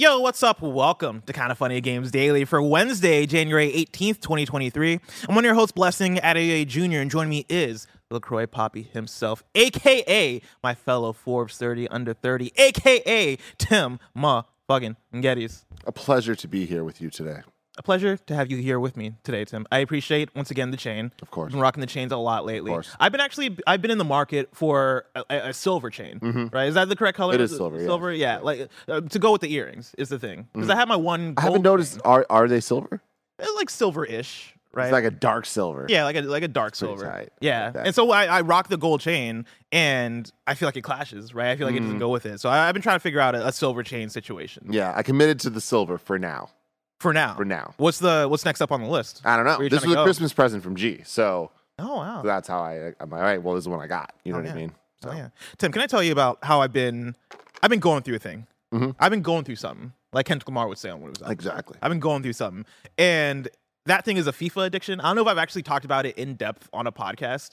Yo, what's up? Welcome to Kinda Funny Games Daily for Wednesday, January 18th, 2023. I'm one of your hosts, Blessing Adeoye Jr., and joining me is LaCroix Poppy himself, aka my fellow Forbes 30 under 30, aka Tim Ma fucking Gettys. A pleasure to be here with you today. A pleasure to have you here with me today, Tim. I appreciate once again the chain. Of course. I've been rocking the chains a lot lately. Of course. I've been actually I've been in the market for a, a- silver chain. Right? Is that the correct color? Mm-hmm. It is silver, yeah. Silver, yeah. Like uh, to go with the earrings is the thing. Because I have my one. I haven't noticed. Are are they silver? It's like silver-ish, right? It's like a dark silver. yeah, like a like a dark silver. tight. Yeah, like and so I, I rock the gold chain, and I feel like it clashes, right? I feel like it Mm. doesn't go with it. So I, I've been trying to figure out a, a silver chain situation Yeah, I committed to the silver for now. For now. For now. What's the what's next up on the list? I don't know. This was a? Christmas present from G, so Oh wow. that's how I. I'm like, all right. Well, this is what I got. You know Oh, what yeah. I mean? So Oh yeah, Tim. Can I tell you about how I've been? I've been going through a thing. Mhm. I've been going through something, like Kendrick Lamar would say on what it was. exactly. I've been going through something, and that thing is a FIFA addiction. I don't know if I've actually talked about it in depth on a podcast,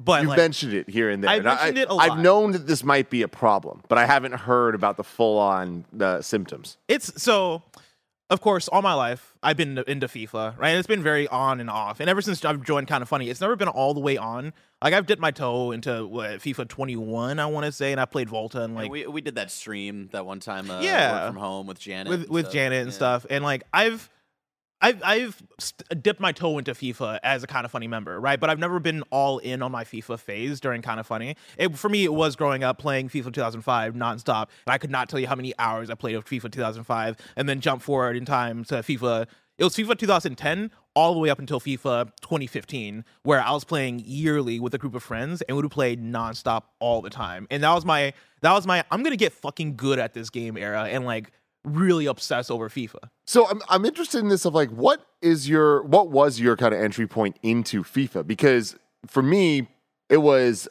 but You've like, mentioned it here and there. I've and I- mentioned it a I've known that this might be a problem, but I haven't heard about the full-on uh, symptoms. it's so. Of course, all my life I've been into FIFA, right? And it's been very on and off, and ever since I've joined Kinda Funny, it's never been all the way on. Like I've dipped my toe into what, FIFA 21, I want to say, and I played Volta and Yeah, like we we did that stream that one time. Uh, Yeah. from home with Janet. with with stuff. Janet and Yeah. stuff, and like I've. I've I've uh, dipped my toe into FIFA as a Kinda Funny member, right? But I've never been all in on my FIFA phase during Kinda Funny. It, for me, it was growing up playing FIFA 2005 nonstop, and I could not tell you how many hours I played of FIFA 2005, and then jump forward in time to FIFA. It was FIFA 2010 all the way up until FIFA 2015, where I was playing yearly with a group of friends, and would play nonstop all the time. And that was my that was my I'm gonna get fucking good at this game era, and like really obsess over FIFA. So I'm I'm interested in this of like what is your what was your kind of entry point into FIFA? Because for me, it was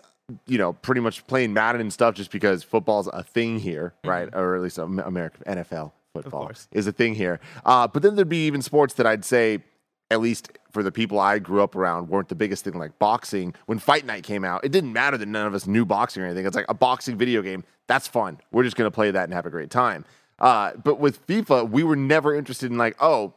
you know pretty much playing Madden and stuff just because football's a thing here, right? Or at least American NFL football is a thing here. Uh, but then there'd be even sports that I'd say. At least for the people I grew up around, weren't the biggest thing like boxing. When Fight Night came out, it didn't matter that none of us knew boxing or anything. It's like a boxing video game. That's fun. We're just going to play that and have a great time. Uh, but with FIFA, we were never interested in like, oh,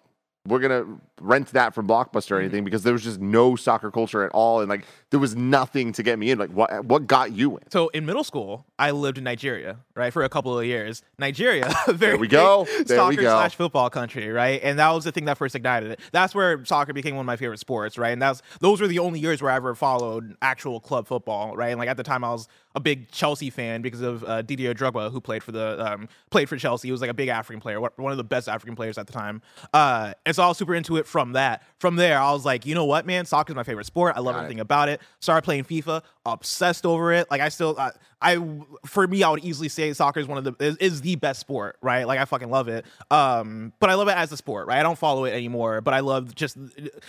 we're gonna rent that from Blockbuster or anything because there was just no soccer culture at all, and like there was nothing to get me in. Like, what what got you in? So in middle school, I lived in Nigeria, right, for a couple of years. Nigeria, very There we go. There we soccer go. slash football country, right? And that was the thing that first ignited it. That's where soccer became one of my favorite sports, right? And that's those were the only years where I ever followed actual club football, right? And like at the time, I was a big Chelsea fan because of uh, Didier Drogba, who played for the um, played for Chelsea. He was like a big African player, one of the best African players at the time. Uh, and so I was super into it from that. From there, I was like, you know what, man, soccer is my favorite sport. I love Got it. everything about it. Started playing FIFA, obsessed over it. Like I still, I, I for me, I would easily say soccer is one of the is, is the best sport, right? Like I fucking love it. Um, but I love it as a sport, right? I don't follow it anymore, but I love just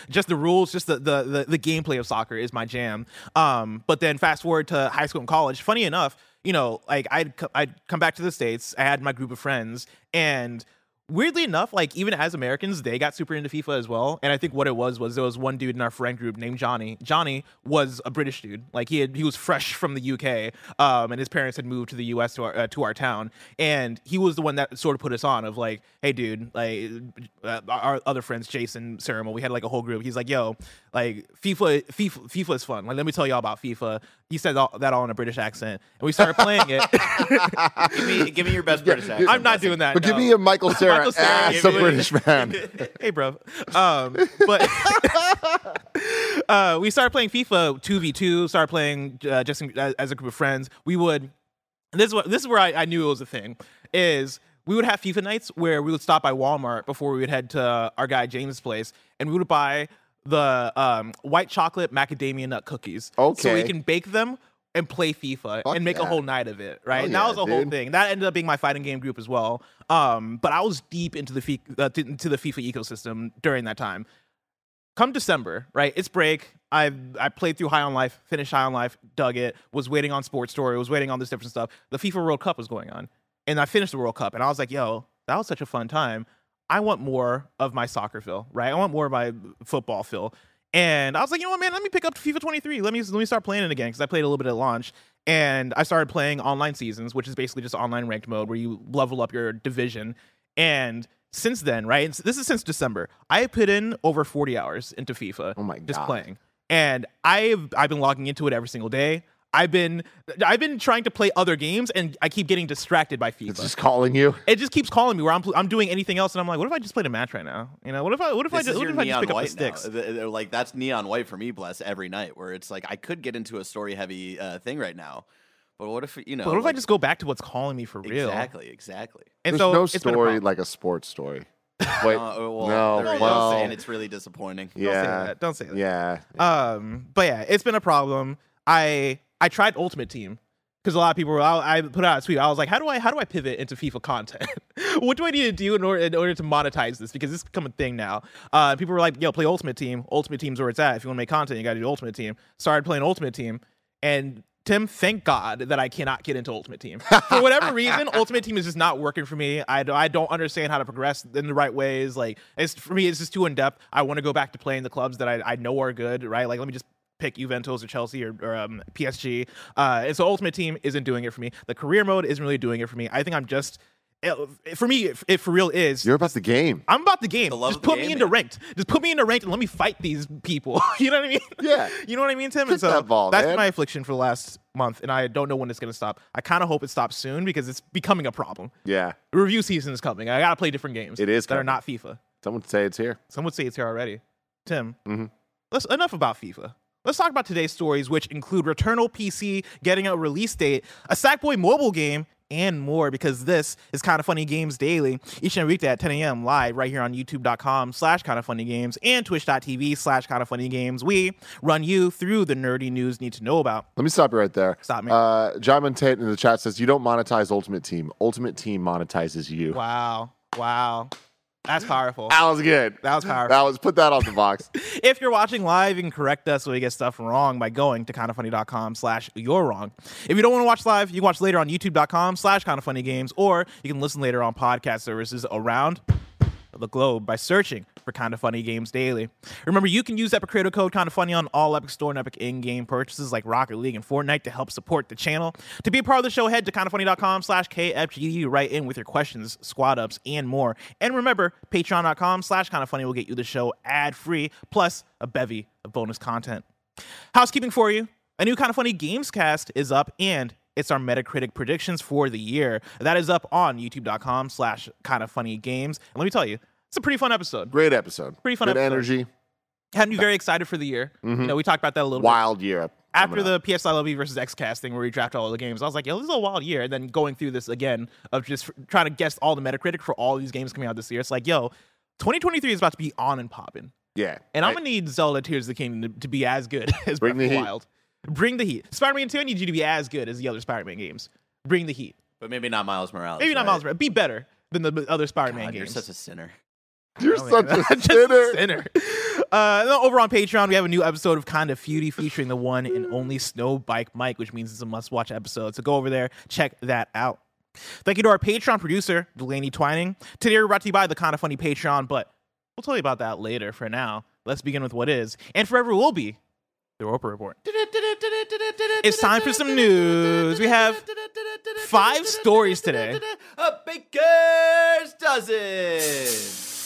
just the rules, just the the the, the gameplay of soccer is my jam. Um, but then fast forward to high school and college. Funny enough, you know, like I'd I'd come back to the states. I had my group of friends and weirdly enough, like even as Americans, they got super into FIFA as well. And I think what it was was there was one dude in our friend group named Johnny. Johnny was a British dude. Like he had he was fresh from the UK, um, and his parents had moved to the US to our uh, to our town, and he was the one that sort of put us on of like, hey, dude, like uh, our other friends, Jason, Ceremony, we had like a whole group. He's like, yo, like FIFA, FIFA, FIFA is fun. Like let me tell y'all about FIFA. He said all, that all in a British accent, and we started playing it. give me give me your best British accent. I'm not doing that. But give me a Michael Cera Michael Cera, as give a British man. hey, bro. Um, but uh, we started playing FIFA two v two. Started playing uh, just in- as as a group of friends. We would. and This is what this is where I, I knew it was a thing. Is we would have FIFA nights where we would stop by Walmart before we would head to our guy James' place, and we would buy the um, white chocolate macadamia nut cookies. Okay. So we can bake them and play FIFA Fuck and make a whole night of it, right? And that was a whole thing. That ended up being my fighting game group as well. Um, but I was deep into the fi- uh, to, into the FIFA ecosystem during that time. Come December, right? It's break. I I played through High on Life, finished High on Life, dug it. Was waiting on Sports Story. Was waiting on this different stuff. The FIFA World Cup was going on, and I finished the World Cup, and I was like, "Yo, that was such a fun time. I want more of my soccer feel, right? I want more of my football feel." And I was like, you know what, man? Let me pick up FIFA 23. Let me let me start playing it again because I played a little bit at launch, and I started playing online seasons, which is basically just online ranked mode where you level up your division. And since then, right? This is since December. I have put in over 40 hours into FIFA. Oh my god, just playing, and I've I've been logging into it every single day. I've been I've been trying to play other games, and I keep getting distracted by FIFA It's just calling you. it just keeps calling me where I'm I'm doing anything else, and I'm like, what if I just played a match right now? You know, what if I what if I just, what if I just pick up the sticks? now. They're Like that's neon white for me, bless every night. Where it's like I could get into a story heavy uh, thing right now, but what if you know? But what if I just go back to what's calling me for real? exactly, exactly? And There's so no it's a story like a sports story. Wait, Uh, well, no, there is, well, and it's really disappointing. Don't say yeah, that. Don't say that. yeah. Um, but yeah, it's been a problem. I I tried Ultimate Team because a lot of people were. I, I put out a tweet. I was like, how do I how do I pivot into FIFA content? what do I need to do in order in order to monetize this? Because this has become a thing now. Uh, people were like, yo, play Ultimate Team. Ultimate Team's where it's at. If you want to make content, you got to do Ultimate Team. Started playing Ultimate Team, and Tim, thank God that I cannot get into Ultimate Team. For whatever reason, Ultimate Team is just not working for me. I, I don't understand how to progress in the right ways. Like, it's for me, it's just too in depth. I want to go back to playing the clubs that I, I know are good, right? Like, let me just pick Juventus or Chelsea or, or um, PSG. Uh, and so Ultimate Team isn't doing it for me. The career mode isn't really doing it for me. I think I'm just, it- for me, it, it for real is. You're about the game. I'm about the game. The love Just of the put me game, into man. ranked. Just put me into ranked and let me fight these people. you know what I mean? Yeah. You know what I mean, Tim? Kick and so that ball, that's man. my affliction for the last month, and I don't know when it's going to stop. I kind of hope it stops soon because it's becoming a problem. Yeah. The review season is coming. I got to play different games. It is that are not FIFA. Someone say it's here. Some would say it's here already. Tim, Mhm. let's enough about FIFA. Let's talk about today's stories, which include Returnal PC getting a release date, a Sackboy mobile game, and more. Because this is Kinda Funny games daily, each and every weekday at 10 a.m. live right here on YouTube.com/slash Kinda Funny Games and Twitch.tv/slash Kinda Funny Games. We run you through the nerdy news you need to know about. Let me stop you right there. Stop me. Uh, John Montate in the chat says you don't monetize Ultimate Team. Ultimate Team monetizes you. Wow, wow, that's powerful. That was good. That was powerful. That was put that on the box. If you're watching live, you can correct us when we get stuff wrong by going to kindafunny.com slash you're wrong. If you don't want to watch live, you can watch later on youtube.com slash kindafunnygames, or you can listen later on podcast services around the globe by searching for Kinda Funny Games Daily. Remember, you can use Epic Creator Code Kinda Funny on all Epic Store and Epic in-game purchases like Rocket League and Fortnite to help support the channel. To be a part of the show, head to kindafunny.com slash KFGD. Write in with your questions, squad ups, and more. And remember, patreon.com slash Kinda Funny will get you the show ad-free, plus a bevy of bonus content. Housekeeping for you. A new Kinda Funny Games cast is up, and it's our Metacritic predictions for the year. That is up on youtube.com slash Kinda Funny games. And let me tell you, it's a pretty fun episode. Great episode. Pretty fun Good episode. energy. Had me very excited for the year. Mm-hmm. You know, we talked about that a little bit. Wild year. After coming up. the PS I Love You versus X casting where we drafted all the games, I was like, yo, this is a wild year. And then going through this again of just trying to guess all the Metacritic for all these games coming out this year, it's like, yo, 2023 is about to be on and popping. yeah, And I'm I- gonna need Zelda Tears of the Kingdom to, to be as good as Bring Breath the of the heat. Wild. Bring the heat. Spider-Man 2, I need you to be as good as the other Spider-Man games. Bring the heat. But maybe not Miles Morales. Maybe not right? Miles Morales. Be better than the other Spider-Man God, you're games. such a sinner. You're such man. a Just sinner. sinner. Uh, then over on Patreon, we have a new episode of Kinda Feudy featuring the one and only Snow Bike Mike, which means it's a must-watch episode. So go over there, check that out. Thank you to our Patreon producer, Delaney Twining. Today we're brought to you by the Kinda Funny Patreon, but we'll tell you about that later. For now, let's begin with what is and forever will be the Roper Report. It's time for some news. We have five stories today. A baker's dozen.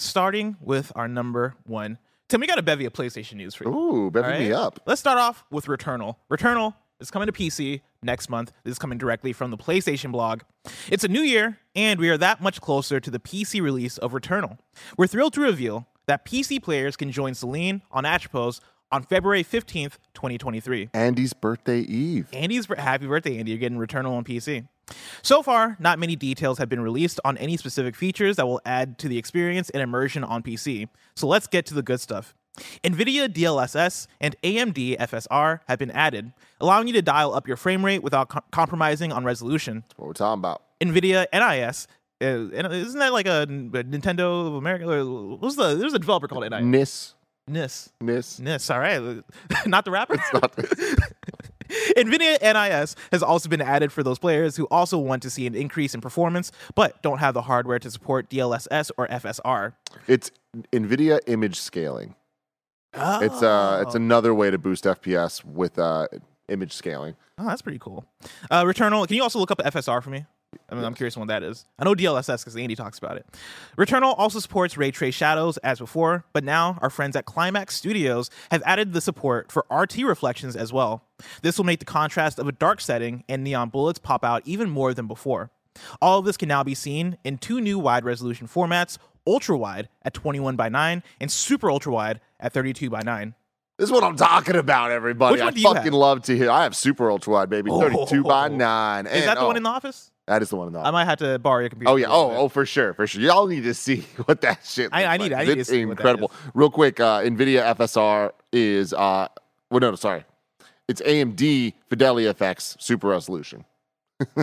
Starting with our number one. Tim, we got a bevy of PlayStation news for you. Ooh, bevy me up. Let's start off with Returnal. Returnal is coming to PC next month. This is coming directly from the PlayStation blog. It's a new year, and we are that much closer to the PC release of Returnal. We're thrilled to reveal that PC players can join Selene on Atropos on February 15th, 2023. Andy's birthday eve. Andy's happy birthday, Andy. You're getting Returnal on PC. So far, not many details have been released on any specific features that will add to the experience and immersion on PC. So let's get to the good stuff. NVIDIA DLSS and AMD FSR have been added, allowing you to dial up your frame rate without co- compromising on resolution. What we're talking about. NVIDIA NIS. Uh, isn't that like a, a Nintendo of America? What's the? There's a developer called NIS. NIS. NIS. NIS. NIS. All right, not the rapper. Not- NVIDIA NIS has also been added for those players who also want to see an increase in performance, but don't have the hardware to support DLSS or FSR. it's NVIDIA image scaling. It's uh, it's another way to boost FPS with uh, image scaling. Oh, that's pretty cool. Uh, Returnal, can you also look up FSR for me? I mean, I'm curious what that is. I know DLSS because Andy talks about it. Returnal also supports ray trace shadows as before, but now our friends at Climax Studios have added the support for RT reflections as well. This will make the contrast of a dark setting and neon bullets pop out even more than before. All of this can now be seen in two new wide resolution formats ultra wide at 21 by 9 and super ultra wide at 32 by 9. This is what I'm talking about, everybody. Which one I fucking have? love to hear. I have super ultra wide, baby. 32 by Oh. 9. Is And- that the oh, one in the office? That is the one in the I might have to borrow your computer. Oh yeah. for a little Oh, oh, for sure, for sure. Y'all need to see what that shit. I- I need- like. I need to It's see what that incredible. Real quick, uh, Nvidia FSR is uh, well, no, no, sorry, it's AMD Fidelity FX Super Resolution.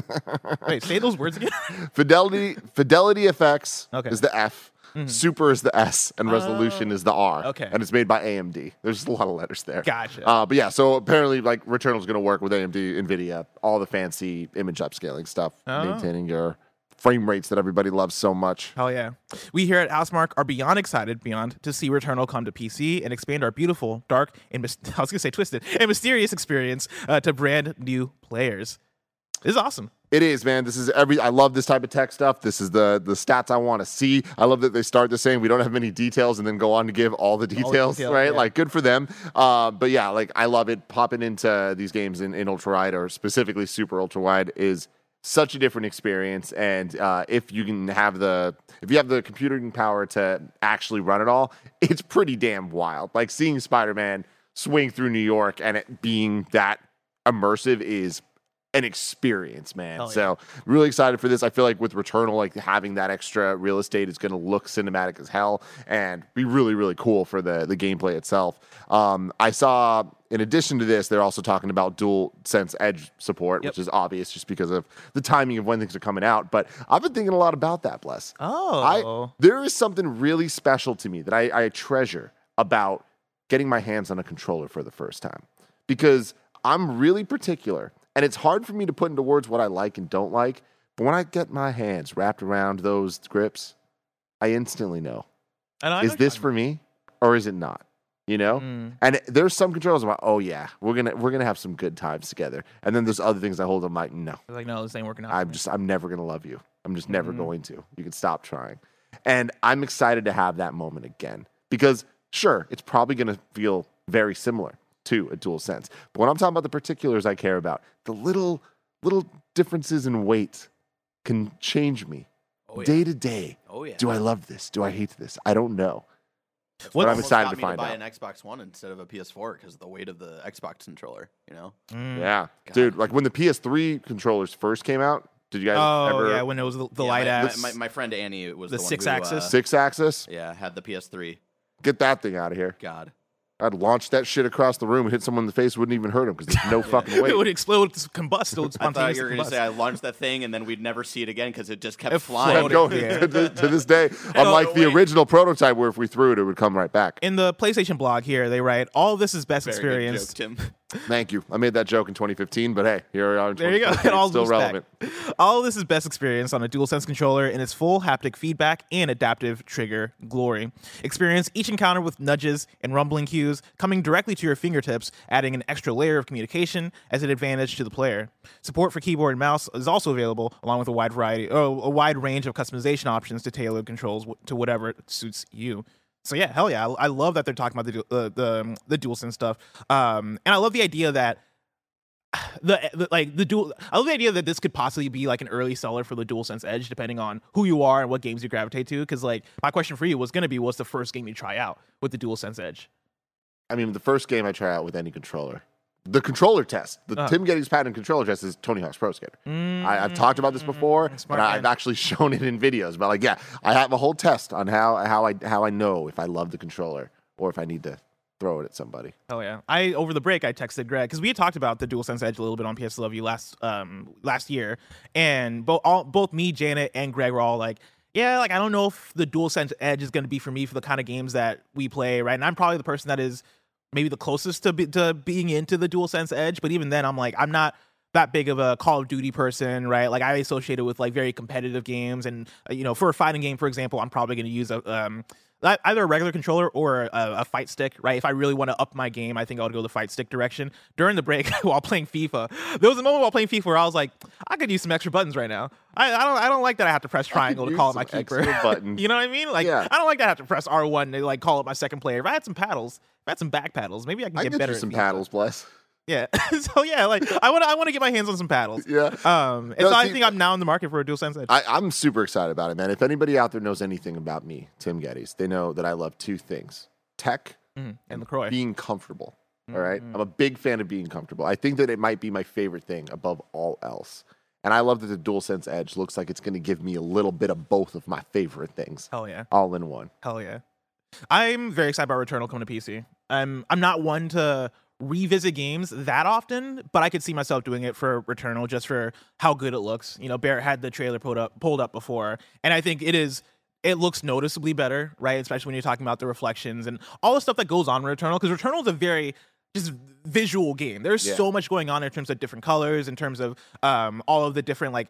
Wait, say those words again. Fidelity Fidelity FX Okay. is the F. Super is the S and resolution is the R. Oh. okay. And it's made by AMD. There's a lot of letters there. Gotcha. Uh, but yeah, so apparently, like Returnal is going to work with AMD, NVIDIA, all the fancy image upscaling stuff, Oh. maintaining your frame rates that everybody loves so much. Hell yeah. We here at Housemarque are beyond excited, beyond to see Returnal come to PC and expand our beautiful, dark, and mys- I was going to say twisted, and mysterious experience uh, to brand new players. This is awesome. It is, man. This is every. I love this type of tech stuff. This is the the stats I want to see. I love that they start the same. we don't have many details and then go on to give all the details, details, right? yeah. Like good for them. Uh, but yeah, like I love it. Popping into these games in, in ultra wide or specifically super ultra wide is such a different experience. And uh, if you can have the if you have the computing power to actually run it all, it's pretty damn wild. Like seeing Spider Man swing through New York and it being that immersive is an experience, man. Yeah. So really excited for this. I feel like with Returnal, like having that extra real estate is going to look cinematic as hell and be really, really cool for the the gameplay itself. Um, I saw, in addition to this, they're also talking about dual sense edge support, Yep. which is obvious just because of the timing of when things are coming out. But I've been thinking a lot about that, Bless. Oh. I there is something really special to me that I, I treasure about getting my hands on a controller for the first time because I'm really particular and it's hard for me to put into words what I like and don't like. But when I get my hands wrapped around those grips, I instantly know. I is this for me or is it not? You know, Mm. and there's some controls I'm like, oh yeah, we're gonna we're gonna have some good times together. And then there's other things I hold. I'm like, no, like, no, this ain't working out. I'm just I'm never gonna love you. I'm just never Mhm. going to. You can stop trying. And I'm excited to have that moment again because sure, it's probably gonna feel very similar to a dual sense. But when I'm talking about the particulars I care about, the little little differences in weight can change me Oh, yeah. day to day. Oh yeah. Do I love this? Do I hate this? I don't know. What- I'm Almost excited got to me find buy out. an Xbox One instead of a PS4 because of the weight of the Xbox controller. You know. Mm. Yeah, God. dude. Like when the PS3 controllers first came out, did you guys Oh, ever yeah, when it was the, the Yeah, light my, ass. My, my, my friend Annie was The the, one six who, axis? uh, six axis? yeah, had the PS3. Get that thing out of here. God. I'd launch that shit across the room and hit someone in the face. Wouldn't even hurt him because there's no fucking weight. it would explode, combust, it would I thought you were going to say I launched that thing and then we'd never see it again because it just kept It flying. Going Yeah. to, this, to this day. Unlike the wait. original prototype, where if we threw it, it would come right back. In the PlayStation blog here, they write, all of this is best Very experience. good joke, Tim. Thank you. I made that joke in 2015, but hey, here we are. In There you go. It all It's still loops back. relevant. All of this is best experience on a DualSense controller in its full haptic feedback and adaptive trigger glory. Experience each encounter with nudges and rumbling cues coming directly to your fingertips, adding an extra layer of communication as an advantage to the player. Support for keyboard and mouse is also available, along with a wide variety, or a wide range of customization options to tailor controls to whatever suits you. So yeah, hell yeah, I, I love that they're talking about the uh, the um, the DualSense stuff, um, and I love the idea that the, the like the dual I love the idea that this could possibly be like an early seller for the DualSense Edge, depending on who you are and what games you gravitate to. Because like my question for you was gonna be, what's the first game you try out with the DualSense Edge? I mean, the first game I try out with any controller, the controller test, the Uh. Tim Gettys' patent controller test is Tony Hawk's Pro Skater. I, I've talked about this before, Mm, and. I've actually shown it in videos. But like, yeah, I have a whole test on how how I how I know if I love the controller or if I need to throw it at somebody. Oh yeah. I over the break I texted Greg because we had talked about the DualSense Edge a little bit on PS Love You last um last year, and both all both me, Janet, and Greg were all like, yeah, like I don't know if the DualSense Edge is going to be for me for the kind of games that we play, right? And I'm probably the person that is maybe the closest to to being into the DualSense Edge, but even then, I'm like, I'm not that big of a Call of Duty person, right? Like I associate it with like very competitive games, and uh, you know, for a fighting game, for example, I'm probably going to use a um either a regular controller or a, a, fight stick, right? If I really want to up my game, I think I would go the fight stick direction. During the break, while playing FIFA, there was a moment while playing FIFA where I was like, I could use some extra buttons right now. I, I don't I don't like that I have to press triangle to call up my keeper. you know what I mean? Like yeah. I don't like that I have to press R one to like call up my second player. If I had some paddles, if I had some back paddles, maybe I can get I better. some paddles, bless. Yeah. so yeah, like I want to I want to get my hands on some paddles. Yeah. Um. And no, so see, I think I'm now in the market for a dual sense edge. I, I'm super excited about it, man. If anybody out there knows anything about me, Tim Gettys, they know that I love two things: tech mm-hmm. and LaCroix. Being comfortable. Mm-hmm. All right? I'm a big fan of being comfortable. I think that it might be my favorite thing above all else. And I love that the DualSense Edge looks like it's going to give me a little bit of both of my favorite things. Hell yeah. All in one. Hell yeah. I'm very excited about Returnal coming to PC. I'm I'm not one to revisit games that often, but I could see myself doing it for Returnal just for how good it looks. You know, Barrett had the trailer pulled up pulled up before, and I think it is it looks noticeably better, right? Especially when you're talking about the reflections and all the stuff that goes on in Returnal, because Returnal is a very just visual game. There's yeah. so much going on in terms of different colors, in terms of um, all of the different like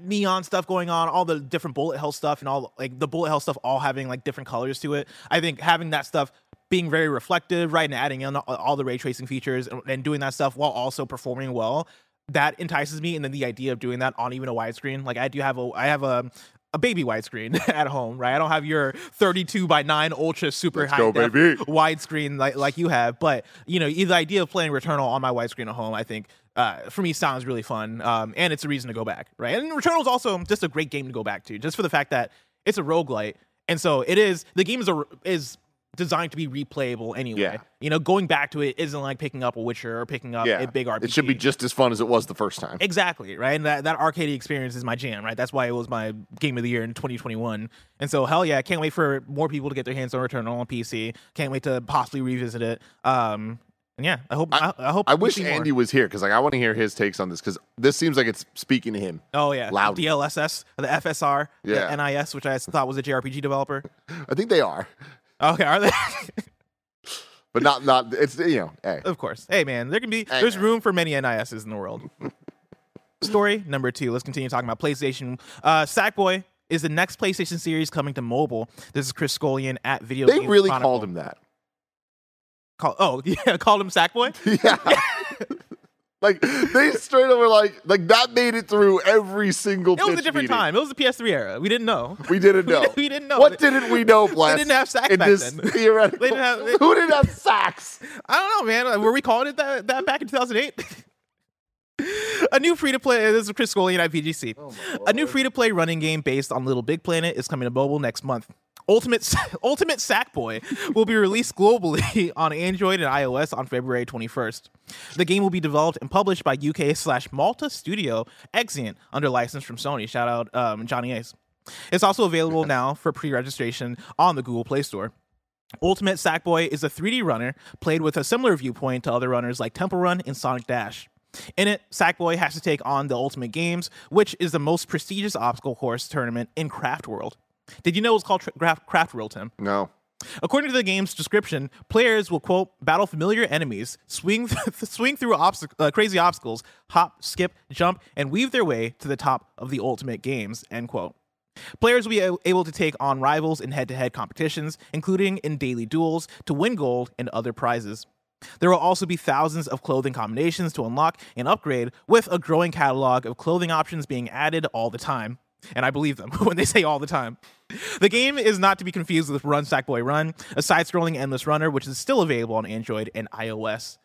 neon stuff going on, all the different bullet hell stuff, and all like the bullet hell stuff all having like different colors to it. I think having that stuff being very reflective, right, and adding in all the ray tracing features and, doing that stuff while also performing well, that entices me. And then the idea of doing that on even a widescreen, like I do have a, I have a, a baby widescreen at home, right? I don't have your 32 by 9 ultra super Let's high go, widescreen like like you have. But you know, the idea of playing Returnal on my widescreen at home, I think uh, for me sounds really fun, um, and it's a reason to go back, right? And Returnal is also just a great game to go back to, just for the fact that it's a roguelite, and so it is. The game is a is designed to be replayable anyway. Yeah. You know, going back to it isn't like picking up a Witcher or picking up yeah. a big RPG. It should be just as fun as it was the first time. Exactly, right? And that, that arcade experience is my jam, right? That's why it was my game of the year in 2021. And so, hell yeah, I can't wait for more people to get their hands on Returnal on PC. Can't wait to possibly revisit it. Um, and yeah, I hope. I, I hope. I wish Andy more. was here because like I want to hear his takes on this because this seems like it's speaking to him. Oh yeah, loud. DLSS, the FSR, yeah. the NIS, which I thought was a JRPG developer. I think they are. Okay, are they? but not not it's you know hey. of course hey man there can be hey, there's man. room for many nis's in the world story number two let's continue talking about playstation uh sackboy is the next playstation series coming to mobile this is chris Scullion at video they really Chronicle. called him that Call, oh yeah called him sackboy yeah Like they straight up were like, like that made it through every single. It was a different meeting. time. It was the PS3 era. We didn't know. We didn't know. we, didn't know. What didn't we know, Bless? They didn't have sacks back this then. Theoretical. they didn't have, they, Who didn't have sacks? I don't know, man. Were we calling it that, that back in 2008? a new free to play. This is Chris Scullion at VGC. Oh a new free to play running game based on Little Big Planet is coming to mobile next month. Ultimate Ultimate Sackboy will be released globally on Android and iOS on February 21st. The game will be developed and published by UK slash Malta studio Exient under license from Sony. Shout out um, Johnny Ace. It's also available now for pre-registration on the Google Play Store. Ultimate Sackboy is a 3D runner played with a similar viewpoint to other runners like Temple Run and Sonic Dash. In it, Sackboy has to take on the Ultimate Games, which is the most prestigious obstacle course tournament in Craft World. Did you know it was called Craft, Craft World, Tim? No. According to the game's description, players will quote battle familiar enemies, swing swing through obst- uh, crazy obstacles, hop, skip, jump, and weave their way to the top of the ultimate games. End quote. Players will be able to take on rivals in head-to-head competitions, including in daily duels, to win gold and other prizes. There will also be thousands of clothing combinations to unlock and upgrade, with a growing catalog of clothing options being added all the time and I believe them when they say all the time. The game is not to be confused with Run Sackboy Run, a side scrolling endless runner, which is still available on Android and iOS.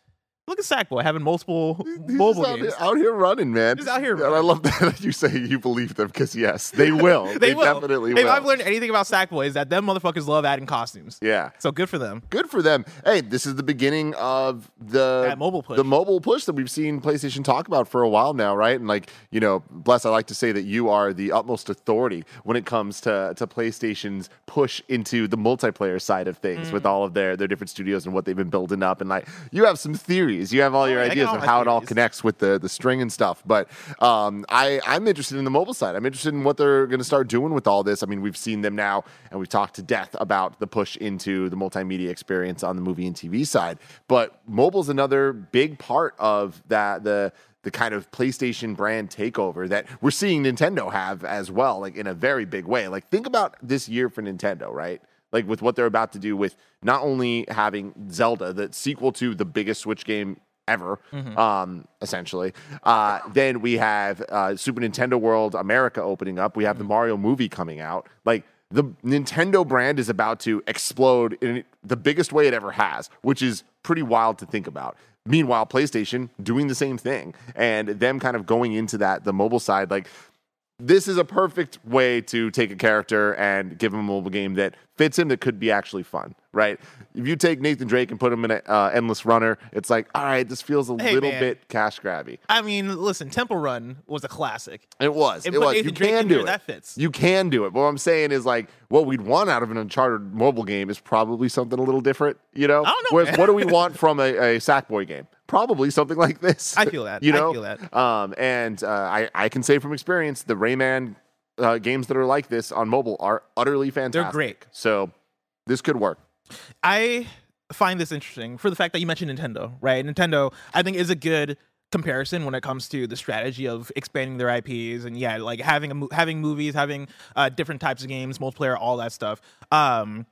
Look at Sackboy having multiple He's mobile out, games. here, out here running, man. Just out here And I love that you say you believe them because yes, they will. they, will. definitely If will. I've learned anything about Sackboy, is that them motherfuckers love adding costumes. yeah. So good for them. Good for them. Hey, this is the beginning of the That mobile push. the mobile push that we've seen PlayStation talk about for a while now, right? And like, you know, bless, I like to say that you are the utmost authority when it comes to to PlayStation's push into the multiplayer side of things Mm. with all of their their different studios and what they've been building up. And like, you have some theories. You have all your Oh, I ideas of how it all connects with the the string and stuff. But um, I I'm interested in the mobile side. I'm interested in what they're going to start doing with all this. I mean, we've seen them now, and we've talked to death about the push into the multimedia experience on the movie and TV side. But mobile's another big part of that the the kind of PlayStation brand takeover that we're seeing Nintendo have as well, like in a very big way. Like think about this year for Nintendo, right? Like with what they're about to do with not only having Zelda, the sequel to the biggest Switch game ever, um, essentially. Uh, then we have uh, Super Nintendo World America opening up. We have the Mario movie coming out. Like the Nintendo brand is about to explode in the biggest way it ever has, which is pretty wild to think about. Meanwhile, PlayStation doing the same thing and them kind of going into that, the mobile side, like this is a perfect way to take a character and give him a mobile game that fits him that could be actually fun, right? If you take Nathan Drake and put him in an uh, endless runner, it's like, all right, this feels a Hey, little man. bit cash grabby. I mean, listen, Temple Run was a classic. It was. And it was. Nathan You Drake can do there, it. that fits. You can do it. But what I'm saying is like what we'd want out of an Uncharted mobile game is probably something a little different, you know? I don't know, Whereas what do we want from a, a Sackboy game? Probably something like this. I feel that. You know? I feel that. Um, and uh, I, I can say from experience, the Rayman uh, games that are like this on mobile are utterly fantastic. They're great. So this could work. I find this interesting for the fact that you mentioned Nintendo, right? Nintendo, I think, is a good comparison when it comes to the strategy of expanding their IPs and yeah, like having a mo- having movies, having uh, different types of games, multiplayer, all that stuff. Um,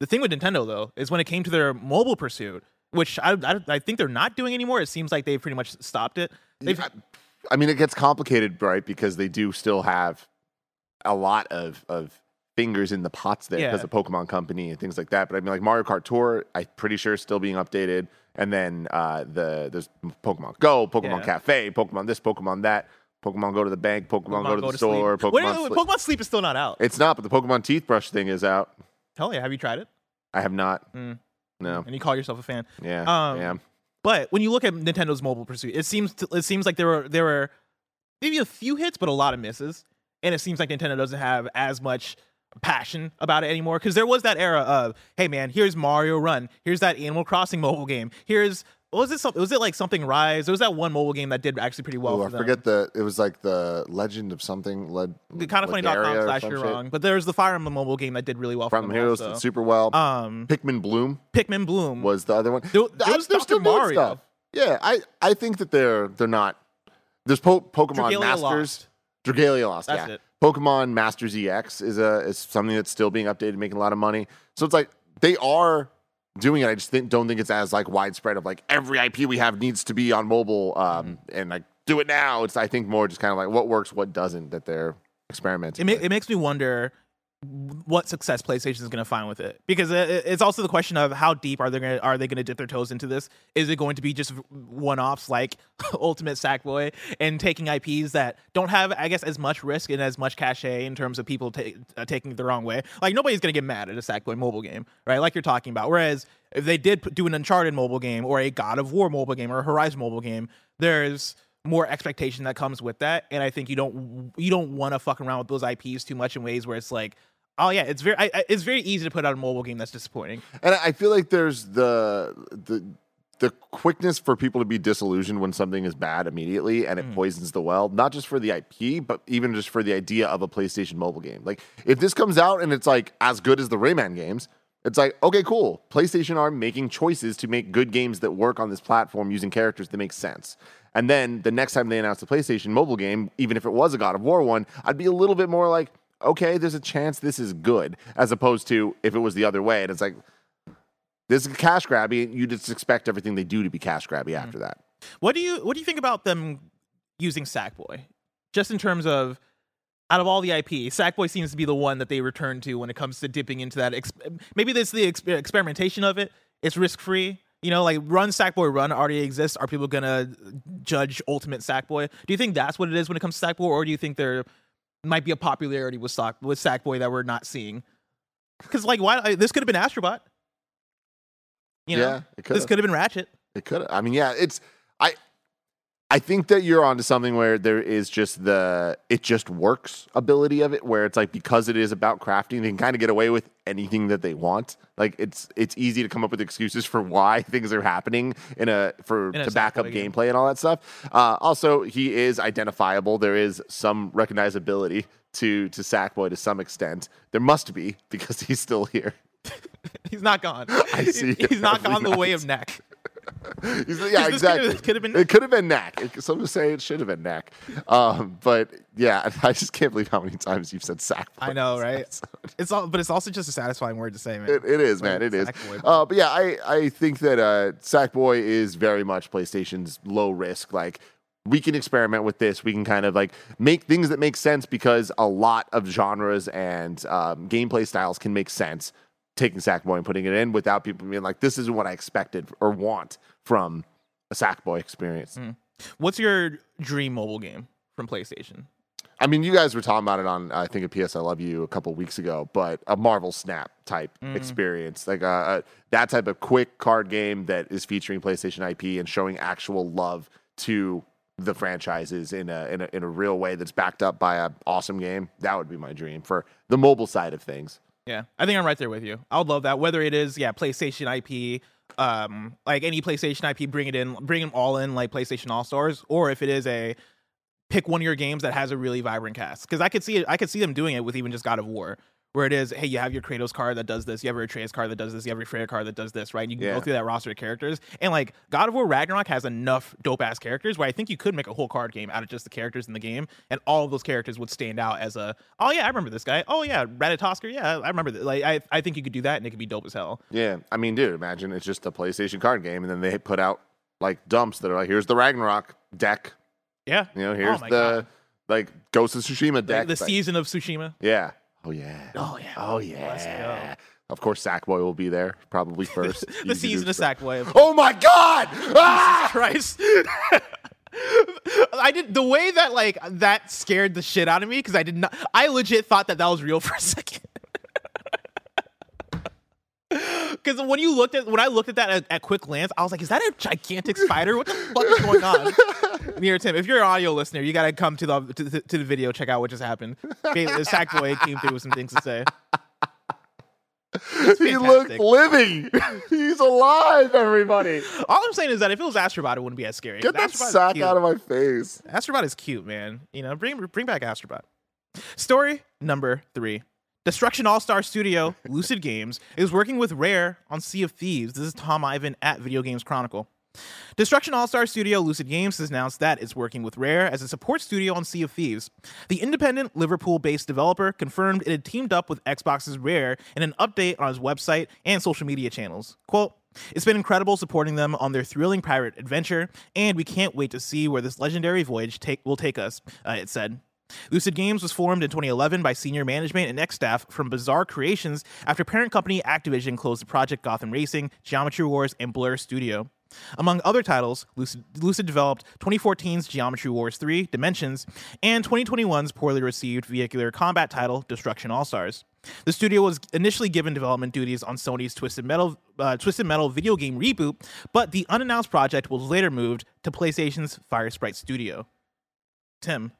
the thing with Nintendo though is when it came to their mobile pursuit, which I, I I think they're not doing anymore. It seems like they've pretty much stopped it. They've, I mean, it gets complicated, right? Because they do still have a lot of of fingers in the pots there Yeah. because of Pokemon Company and things like that. But I mean, like Mario Kart Tour, I'm pretty sure is still being updated. And then uh, the there's Pokemon Go, Pokemon Yeah. Cafe, Pokemon this, Pokemon that, Pokemon Go to the bank, Pokemon, go to the sleep. store, Wait, Pokemon. wait, Sleep. Pokemon Sleep is still not out. It's not, but the Pokemon Teeth Brush thing is out. Hell yeah, have you tried it? I have not. Mm. No. And you call yourself a fan? Yeah. Um, yeah. But when you look at Nintendo's mobile pursuit, it seems to, it seems like there were there were maybe a few hits, but a lot of misses. And it seems like Nintendo doesn't have as much passion about it anymore. Because there was that era of, hey man, here's Mario Run, here's that Animal Crossing mobile game, here's what was it? Something was it like something Rise? There was that one mobile game that did actually pretty well. Oh, for I forget the. It was like the Legend of something. Led. the kind of funny Legaria or slash you're wrong. But there's the Fire Emblem mobile game that did really well From Heroes also. did super well. Um, Pikmin Bloom Pikmin Bloom was the other one. There- there was Dr. still Mario. stuff. Yeah, I, I think that they're they're not. There's po- Pokemon Dragalia Masters. Lost. Dragalia Lost. That's yeah. it. Pokemon Masters EX is a is something that's still being updated, making a lot of money. So it's like they are doing it. I just think, don't think it's as like widespread of like every IP we have needs to be on mobile um, and like do it now. It's I think more just kind of like what works, what doesn't that they're experimenting. it, ma- it makes me wonder what success PlayStation is going to find with it because it- it- it's also the question of how deep are they going to are they going to dip their toes into this? Is it going to be just one offs like Ultimate Sackboy and taking IPs that don't have I guess as much risk and as much cachet in terms of people ta- uh, taking it the wrong way? Like nobody's going to get mad at a Sackboy mobile game, right? Like you're talking about. Whereas if they did do an Uncharted mobile game or a God of War mobile game or a Horizon mobile game, there's more expectation that comes with that and i think you don't you don't want to fuck around with those ips too much in ways where it's like oh yeah it's very I, I- it's very easy to put out a mobile game that's disappointing And I feel like there's the the the quickness for people to be disillusioned when something is bad immediately and it Mm. poisons the well, not just for the IP, but even just for the idea of a PlayStation mobile game. Like if this comes out and it's like as good as the Rayman games, it's like, okay, cool. PlayStation are making choices to make good games that work on this platform using characters that make sense. And then the next time they announce a PlayStation mobile game, even if it was a God of War one, I'd be a little bit more like, okay, there's a chance this is good, as opposed to if it was the other way. And it's like, this is cash grabby, and you just expect everything they do to be cash grabby mm. after that. what do you what do you think about them using sackboy just in terms of out of all the ip sackboy seems to be the one that they return to when it comes to dipping into that ex- maybe this the exper- experimentation of it it's risk free You know, like Run Sackboy Run already exists. Are people gonna judge Ultimate Sackboy? Do you think that's what it is when it comes to Sackboy, or do you think there might be a popularity with Sack with Sackboy that we're not seeing? Because like, why this could have been Astrobot. You know, yeah, this could have been Ratchet. It could. I mean, yeah, it's I. Think that you're onto something where there is just the it just works ability of it, where it's like because it is about crafting, they can kind of get away with anything that they want. Like it's it's easy to come up with excuses for why things are happening in a for In a to back up game. gameplay and all that stuff. Uh, also, he is identifiable. There is some recognizability to to Sackboy to some extent. There must be because he's still here. He's not gone. I see He's not gone the way of Knack. Yeah, exactly. could've- could've been- It could have been Knack. It, some say it should have been Knack. Um, but yeah, I just can't believe how many times you've said sack. I know, right? It's all, but it's also just a satisfying word to say, man. It, it is, man. It is. Uh, but yeah, I, I think that uh, Sackboy is very much PlayStation's low risk. Like we can experiment with this. We can kind of like make things that make sense because a lot of genres and um, gameplay styles can make sense. Taking Sackboy and putting it in without people being like, "This isn't what I expected or want from a Sackboy experience." What's your dream mobile game from PlayStation? I mean, you guys were talking about it on I think a PS I Love You a couple weeks ago, but a Marvel Snap type experience, like uh, uh, that type of quick card game that is featuring PlayStation IP and showing actual love to the franchises in a in a in a real way that's backed up by a awesome game. That would be my dream for the mobile side of things. Yeah, I think I'm right there with you. I would love that. Whether it is yeah PlayStation IP, um, like any PlayStation IP, bring it in, bring them all in, like PlayStation All Stars, or if it is a pick one of your games that has a really vibrant cast. Because I could see it, I could see them doing it with even just God of War, where it is, hey, you have your Kratos card that does this, you have your Atreus card that does this, you have your Freya card that does this, right? And you can Yeah. go through that roster of characters, and like God of War Ragnarok has enough dope ass characters where I think you could make a whole card game out of just the characters in the game, and all of those characters would stand out as a, oh yeah, I remember this guy. Oh yeah, Ratatoskr, yeah, I remember that. Like I, I think you could do that, and it could be dope as hell. Yeah, I mean, dude, imagine it's just a PlayStation card game, and then they put out like dumps that are like, here's the Ragnarok deck. Yeah, You know, oh here's Oh the God. like Ghost of Tsushima deck. the Like, season of Tsushima. Yeah. Oh yeah. Oh yeah. Oh yeah. Of course, Sackboy will be there probably first. the season of Sackboy. Oh my God! Ah! Christ. I did the way that like that scared the shit out of me because I did not. I legit thought that that was real for a second. Because when you looked at when I looked at that at, at quick glance, I was like, "Is that a gigantic spider? What the fuck is going on?" Near Tim, if you're an audio listener, you gotta come to the to, the- to the video, check out what just happened. Sackboy came through with some things to say. he looked living. He's alive, everybody. All I'm saying is that if it was Astrobot, it wouldn't be as scary. Get that Astrobot sack out of my face. Astrobot is cute, man. You know, bring bring back Astrobot. Story number three. Destruction All Star Studio, Lucid Games, is working with Rare on Sea of Thieves. This is Tom Ivan at Video Games Chronicle. Destruction All Star Studio Lucid Games has announced that it's working with Rare as a support studio on Sea of Thieves. The independent Liverpool based developer confirmed it had teamed up with Xbox's Rare in an update on its website and social media channels. Quote, it's been incredible supporting them on their thrilling pirate adventure, and we can't wait to see where this legendary voyage take, will take us, uh, it said. Lucid Games was formed in 2011 by senior management and ex staff from Bizarre Creations after parent company Activision closed the Project Gotham Racing, Geometry Wars, and Blur Studio. Among other titles, Lucid, Lucid developed 2014's Geometry Wars 3 Dimensions and 2021's poorly received vehicular combat title Destruction All Stars. The studio was initially given development duties on Sony's Twisted Metal, uh, Twisted Metal video game reboot, but the unannounced project was later moved to PlayStation's Firesprite Studio. Tim,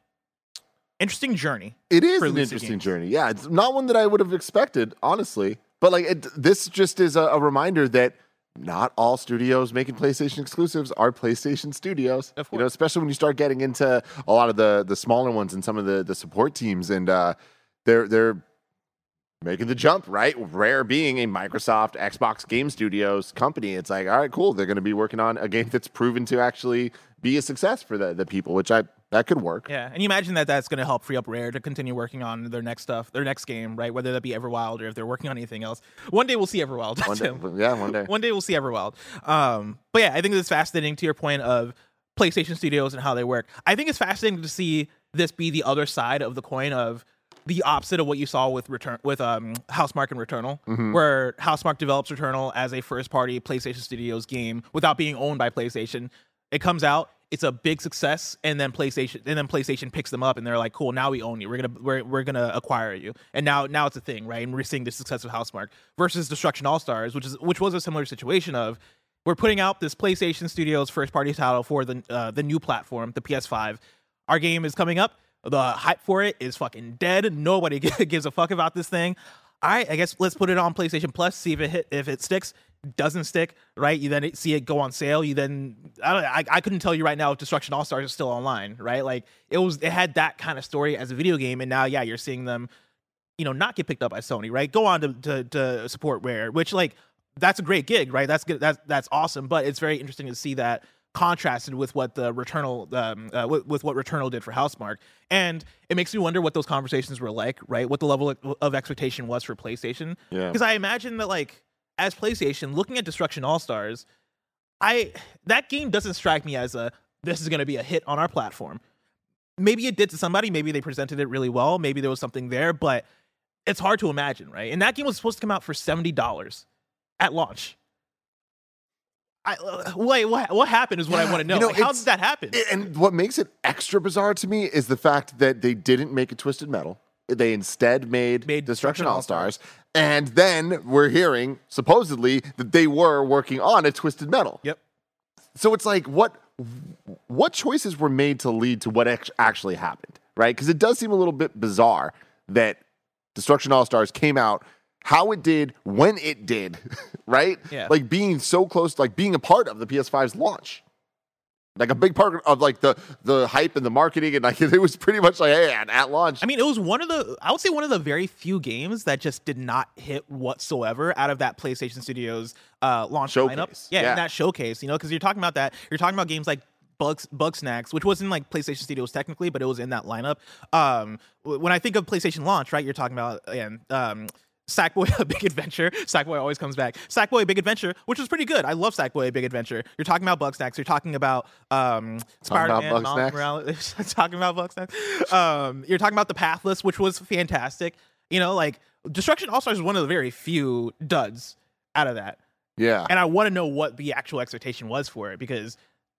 interesting journey. It is an interesting Games. journey. Yeah, it's not one that I would have expected, honestly. But like, it, this just is a, a reminder that not all studios making PlayStation exclusives are PlayStation studios. Of You know, especially when you start getting into a lot of the the smaller ones and some of the the support teams, and uh, they're they're making the jump, right? Rare being a Microsoft Xbox Game Studios company, it's like, all right, cool. They're going to be working on a game that's proven to actually be a success for the the people, which I that could work. Yeah, and you imagine that that's going to help free up Rare to continue working on their next stuff, their next game, right? Whether that be Everwild or if they're working on anything else. One day we'll see Everwild. One day, yeah, one day. One day we'll see Everwild. Um, but yeah, I think it's fascinating to your point of PlayStation Studios and how they work. I think it's fascinating to see this be the other side of the coin of the opposite of what you saw with return with um Housemarque and Returnal, where Housemarque develops Returnal as a first party PlayStation Studios game without being owned by PlayStation. It comes out, it's a big success, and then PlayStation and then PlayStation picks them up and they're like, "Cool, now we own you. We're gonna we're, we're gonna acquire you." And now now it's a thing, right? And we're seeing the success of Housemarque versus Destruction All Stars, which is which was a similar situation of we're putting out this PlayStation Studios first party title for the uh, the new platform, the PS5. Our game is coming up. The hype for it is fucking dead. Nobody gives a fuck about this thing. All right, I guess let's put it on PlayStation Plus, see if it hit, if it sticks. Doesn't stick, right? You then see it go on sale. You then I don't I, I couldn't tell you right now if Destruction All Stars is still online, right? Like it was it had that kind of story as a video game, and now yeah, you're seeing them, you know, not get picked up by Sony, right? Go on to to, to support Rare, which like that's a great gig, right? That's good. That's that's awesome. But it's very interesting to see that contrasted with what the Returnal, um, uh, with, with what Returnal did for Housemarque, and it makes me wonder what those conversations were like, right? What the level of, of expectation was for PlayStation. Yeah. Because I imagine that like as PlayStation, looking at Destruction AllStars, I that game doesn't strike me as a this is going to be a hit on our platform. Maybe it did to somebody. Maybe they presented it really well. Maybe there was something there, but it's hard to imagine, right? And that game was supposed to come out for seventy dollars at launch. I, uh, wait, what, what happened is what I want to know. you know, Like, how did that happen? And what makes it extra bizarre to me is the fact that they didn't make a Twisted Metal. They instead made, Made Destruction All All-Stars. And then we're hearing, supposedly, that they were working on a Twisted Metal. yep. So it's like, what what choices were made to lead to what actually happened, right? Because it does seem a little bit bizarre that Destruction AllStars came out how it did when it did, right? Yeah. Like being so close, like being a part of the PS5's launch. Like a big part of like the the hype and the marketing and like it was pretty much like hey at, at launch I mean, it was one of the I would say one of the very few games that just did not hit whatsoever out of that PlayStation Studios uh, launch lineup. Showcase. Yeah, Yeah. in that showcase, you know, because you're talking about that. You're talking about games like Bugs, Bugsnax, which wasn't like PlayStation Studios technically, but it was in that lineup. Um, when I think of PlayStation launch, right, you're talking about again. Um, Sackboy A Big Adventure. Sackboy always comes back. Sackboy A Big Adventure, which was pretty good. I love Sackboy A Big Adventure. You're talking about Bugsnax. You're talking about um, Talking about Spider-Man, Miles? Morales. talking about Bugsnax. Um, you're talking about the Pathless, which was fantastic. You know, like Destruction AllStars is one of the very few duds out of that. yeah And I want to know what the actual expectation was for it because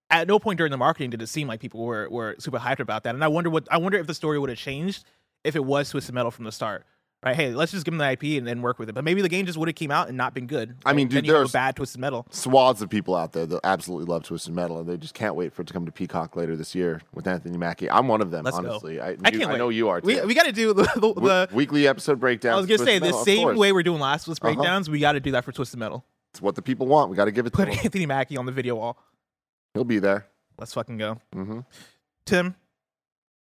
at no point during the marketing did it seem like people were were super hyped about that. And I wonder what I wonder if the story would have changed if it was Twisted Metal from the start. Right? Hey, let's just give them the IP and then work with it. But maybe the game just would have came out and not been good. I mean, dude, then you have a there's- bad Twisted Metal. swaths of people out there that absolutely love Twisted Metal and they just can't wait for it to come to Peacock later this year with Anthony Mackie. I'm one of them, Let's honestly. I, I you- can't wait. I wait. know you are too. We, we got to do the, the, the weekly episode breakdown. I was gonna say the same way we're doing last week's Uh-huh. breakdowns. We got to do that for Twisted Metal. It's what the people want. We got to give it to Put him. Anthony Mackie on the video wall. He'll be there. Let's fucking go. hmm Tim,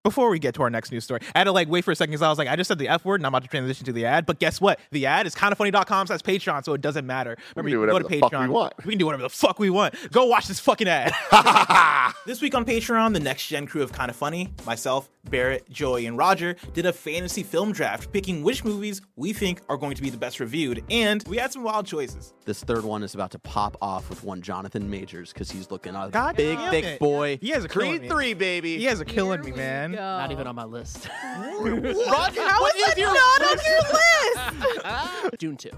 before we get to our next news story, I had to like wait for a second because I was like, I just said the F word and I'm about to transition to the ad. But guess what? The ad is kindafunny.com slash Patreon, so it doesn't matter. can Remember, do you can go whatever to the fuck we Patreon. want. We can do whatever the fuck we want. Go watch this fucking ad. this week on Patreon, the next gen crew of Kinda Funny, myself, Barrett, Joey, and Roger did a fantasy film draft picking which movies we think are going to be the best reviewed. And we had some wild choices. This third one is about to pop off with one Jonathan Majors because he's looking a God big, thick it. boy. You guys are killing Creed me. three, baby. He has a killing Here me, we man. Go. Not even on my list. Roger, How what is is that your not on your list? June 2.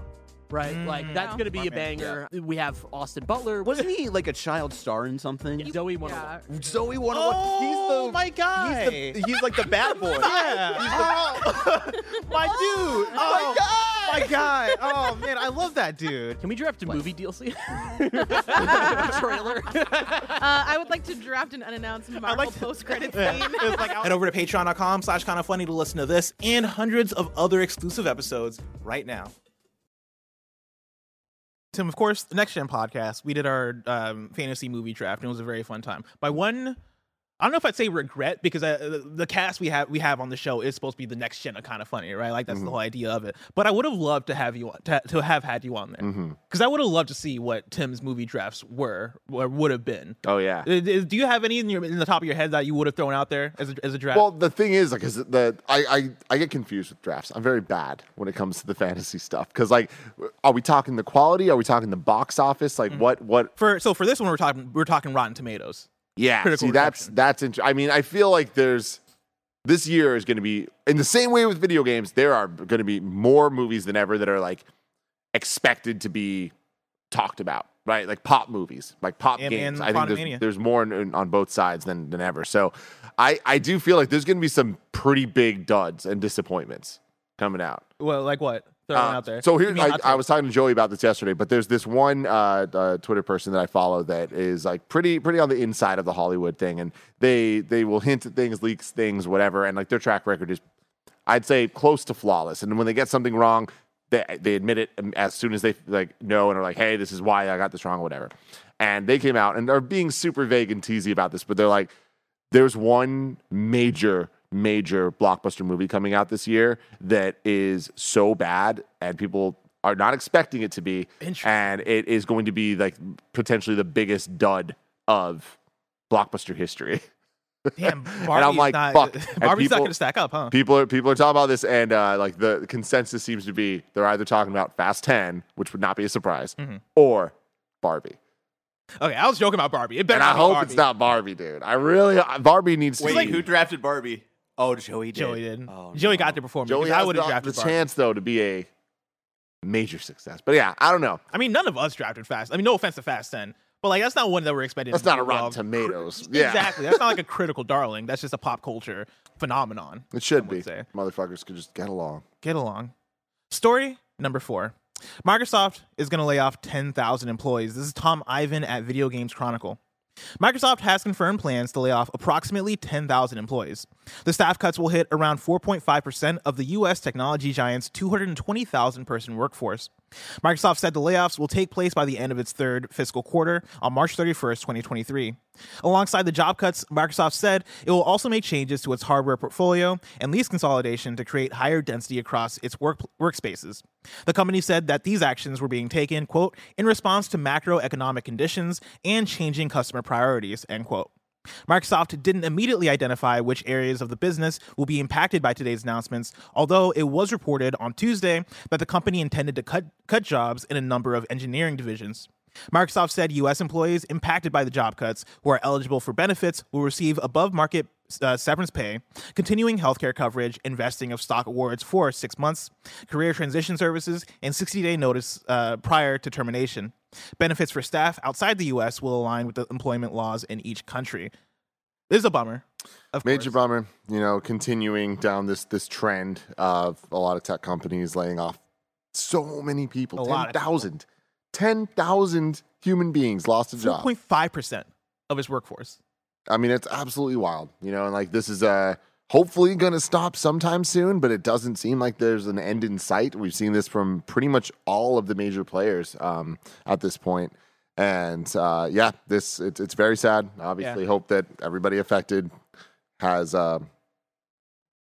Right? Mm. Like, that's going to be a Smart man. banger. We have Austin Butler. Wasn't he like a child star in something? Zoey 101. Yeah. Zoe one Oh, he's the oh my guy. He's, the, he's like the bad boy. Yeah. Oh, my dude. Oh, my oh. Guy. Oh, man. I love that dude. Can we draft a movie DLC? Trailer. Uh, I would like to draft an unannounced Marvel like to- post-credit Yeah. It was like, Head over to patreon.com slash kindafunny to listen to this and hundreds of other exclusive episodes right now. Tim, of course, the Next Gen podcast, we did our um, fantasy movie draft, and it was a very fun time. By one, I don't know if I'd say regret because uh, the- cast we have we have on the show is supposed to be the next gen of Kinda Funny, right? Like that's the whole idea of it. But I would have loved to have you on, to, to have had you on there because I would have loved to see what Tim's movie drafts were or would have been. Oh yeah. Uh, Do you have any in your in the top of your head that you would have thrown out there as a, as a draft? Well, the thing is, like, the I, I I get confused with drafts. I'm very bad when it comes to the fantasy stuff because, like, are we talking the quality? Are we talking the box office? Like, what what? for so for this one we're talking we're talking Rotten Tomatoes. Yeah, see, that's reception. that's. Int- I mean, I feel like there's this year is going to be in the same way with video games. There are going to be more movies than ever that are like expected to be talked about, right? Like pop movies, like pop And- games. and I think there's, there's more in, in- on both sides than than ever. So I I do feel like there's going to be some pretty big duds and disappointments coming out. Well, like what? Throw one Uh, out there. So here, a I, I was talking to Joey about this yesterday, but there's this one uh, uh, Twitter person that I follow that is like pretty pretty on the inside of the Hollywood thing, and they they will hint at things, leaks things, whatever, and like their track record is, I'd say, close to flawless. And when they get something wrong, they they admit it as soon as they like know and are like, hey, this is why I got this wrong, or whatever. And they came out and are being super vague and teasy about this, but they're like, there's one major major blockbuster movie coming out this year that is so bad and people are not expecting it to be and it is going to be like potentially the biggest dud of blockbuster history Damn, and I'm Barbie's like, not, fuck. And Barbie's not going to stack up, huh? people are people are talking about this and uh, like the consensus seems to be they're either talking about fast 10 which would not be a surprise Mm-hmm. or barbie Okay, I was joking about Barbie. It better and i be hope Barbie. it's not barbie dude i really barbie needs to Wait, be who drafted Barbie? Oh, Joey did. Joey did. Oh, Joey no. got there before me. joey because I would have the, drafted the Barbie. chance though to be a major success but yeah i don't know I mean, none of us drafted Fast. I mean, no offense to Fast 10, but like that's not one that we're expecting. that's to not do a rotten well. tomatoes yeah Exactly. That's not like a critical darling. That's just a pop culture phenomenon. it should be say. motherfuckers could just get along Get along. Story number four. Microsoft is going to lay off 10,000 employees. This is Tom Ivan at Video Games Chronicle. Microsoft has confirmed plans to lay off approximately 10,000 employees. The staff cuts will hit around 4.5% of the U.S. technology giant's 220,000 person workforce. Microsoft said the layoffs will take place by the end of its third fiscal quarter on March 31st, 2023. Alongside the job cuts, Microsoft said it will also make changes to its hardware portfolio and lease consolidation to create higher density across its work workspaces. The company said that these actions were being taken, quote, in response to macroeconomic conditions and changing customer priorities, end quote. Microsoft didn't immediately identify which areas of the business will be impacted by today's announcements, although it was reported on Tuesday that the company intended to cut, cut jobs in a number of engineering divisions. Microsoft said U.S. employees impacted by the job cuts who are eligible for benefits will receive above market uh, severance pay, continuing healthcare coverage, investing of stock awards for six months, career transition services, and 60 day notice uh, prior to termination. Benefits for staff outside the U.S. will align with the employment laws in each country. This is a bummer. Of Major course. bummer, you know, continuing down this this trend of a lot of tech companies laying off so many people. A lot of 10,000. 10,000 human beings lost a job. 4.5% of his workforce. I mean, it's absolutely wild, you know, and like this is uh hopefully going to stop sometime soon, but it doesn't seem like there's an end in sight. We've seen this from pretty much all of the major players um, at this point. And uh, yeah, this it's it's very sad. Obviously, hope that everybody affected has uh,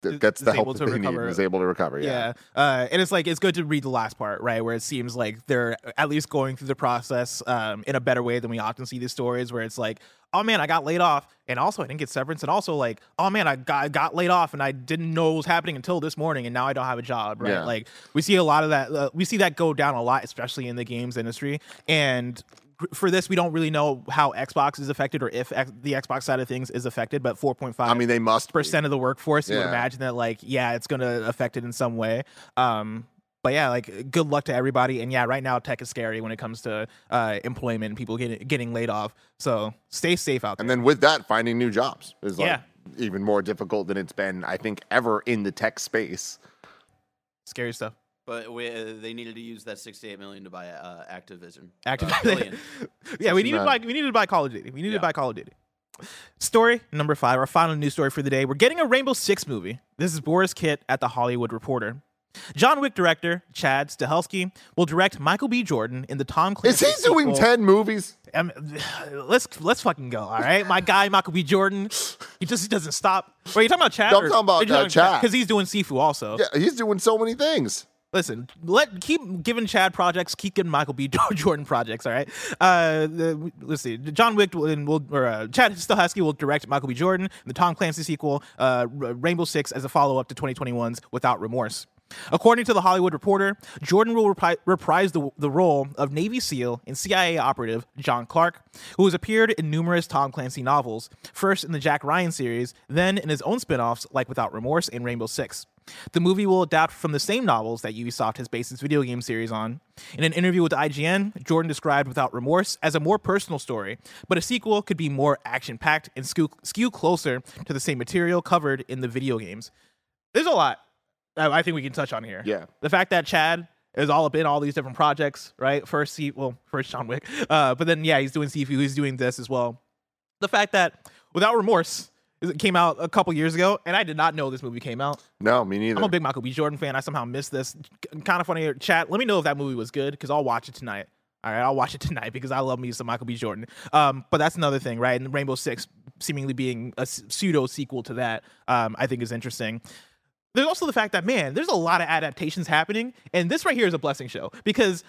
th- Is- gets the help that they need recover. and is able to recover. Yeah. Uh, and it's like, it's good to read the last part, right? Where it seems like they're at least going through the process um, in a better way than we often see these stories where it's like, oh man, I got laid off. And also, I didn't get severance. And also, like, oh man, I got, got laid off and I didn't know it was happening until this morning. And now I don't have a job, right? Yeah. Like, we see a lot of that. Uh, we see that go down a lot, especially in the games industry. And for this, we don't really know how Xbox is affected or if X- the Xbox side of things is affected, but 4.5 I mean, they must be. percent of the workforce, you would imagine that like yeah, it's gonna affect it in some way. Um, but yeah, like good luck to everybody. And yeah, right now tech is scary when it comes to uh, employment and people getting getting laid off. So stay safe out there. And then with that, finding new jobs is like Yeah. even more difficult than it's been, I think, ever in the tech space. scary stuff. But we, uh, they needed to use that 68 million to buy uh, Activision. Active. Uh, yeah, we needed to buy we needed to buy Call of Duty. We needed to buy Call of Duty. Story number five, our final news story for the day. We're getting a Rainbow Six movie. This is Borys Kit at the Hollywood Reporter. John Wick director Chad Stahelski will direct Michael B. Jordan in the Tom Is Clancy he doing 10 movies? Um, let's let's fucking go. All right, my guy Michael B. Jordan. He just he doesn't stop. Wait, you talking about Chad? No, I'm talking about, uh, Chad. because he's doing Sifu also. Yeah, he's doing so many things. Listen, let keep giving Chad projects, keep giving Michael B. Jordan projects. All right. Uh, the, let's see. John Wick will, will or uh, Chad Stahelski will direct Michael B. Jordan, the Tom Clancy sequel, uh, Rainbow Six, as a follow up to 2021's Without Remorse. According to the Hollywood Reporter, Jordan will repri- reprise the, the role of Navy SEAL and CIA operative John Clark, who has appeared in numerous Tom Clancy novels, first in the Jack Ryan series, then in his own spin offs like Without Remorse and Rainbow Six. The movie will adapt from the same novels that Ubisoft has based its video game series on. In an interview with IGN, Jordan described Without Remorse as a more personal story, but a sequel could be more action packed and skew, skew closer to the same material covered in the video games. There's a lot I I think we can touch on here. Yeah. The fact that Chad is all up in all these different projects, right? First, he, well, first John Wick, uh, but then yeah, he's doing Sifu, he's doing this as well. The fact that Without Remorse it came out a couple years ago, and I did not know this movie came out. No, me neither. I'm a big Michael B. Jordan fan. I somehow missed this. Kinda Funny. Chat. Let me know if that movie was good because I'll watch it tonight. All right, I'll watch it tonight because I love me some Michael B. Jordan. Um, but that's another thing, right? And Rainbow Six seemingly being a pseudo sequel to that, um, I think is interesting. There's also the fact that man, there's a lot of adaptations happening, and this right here is a blessing show because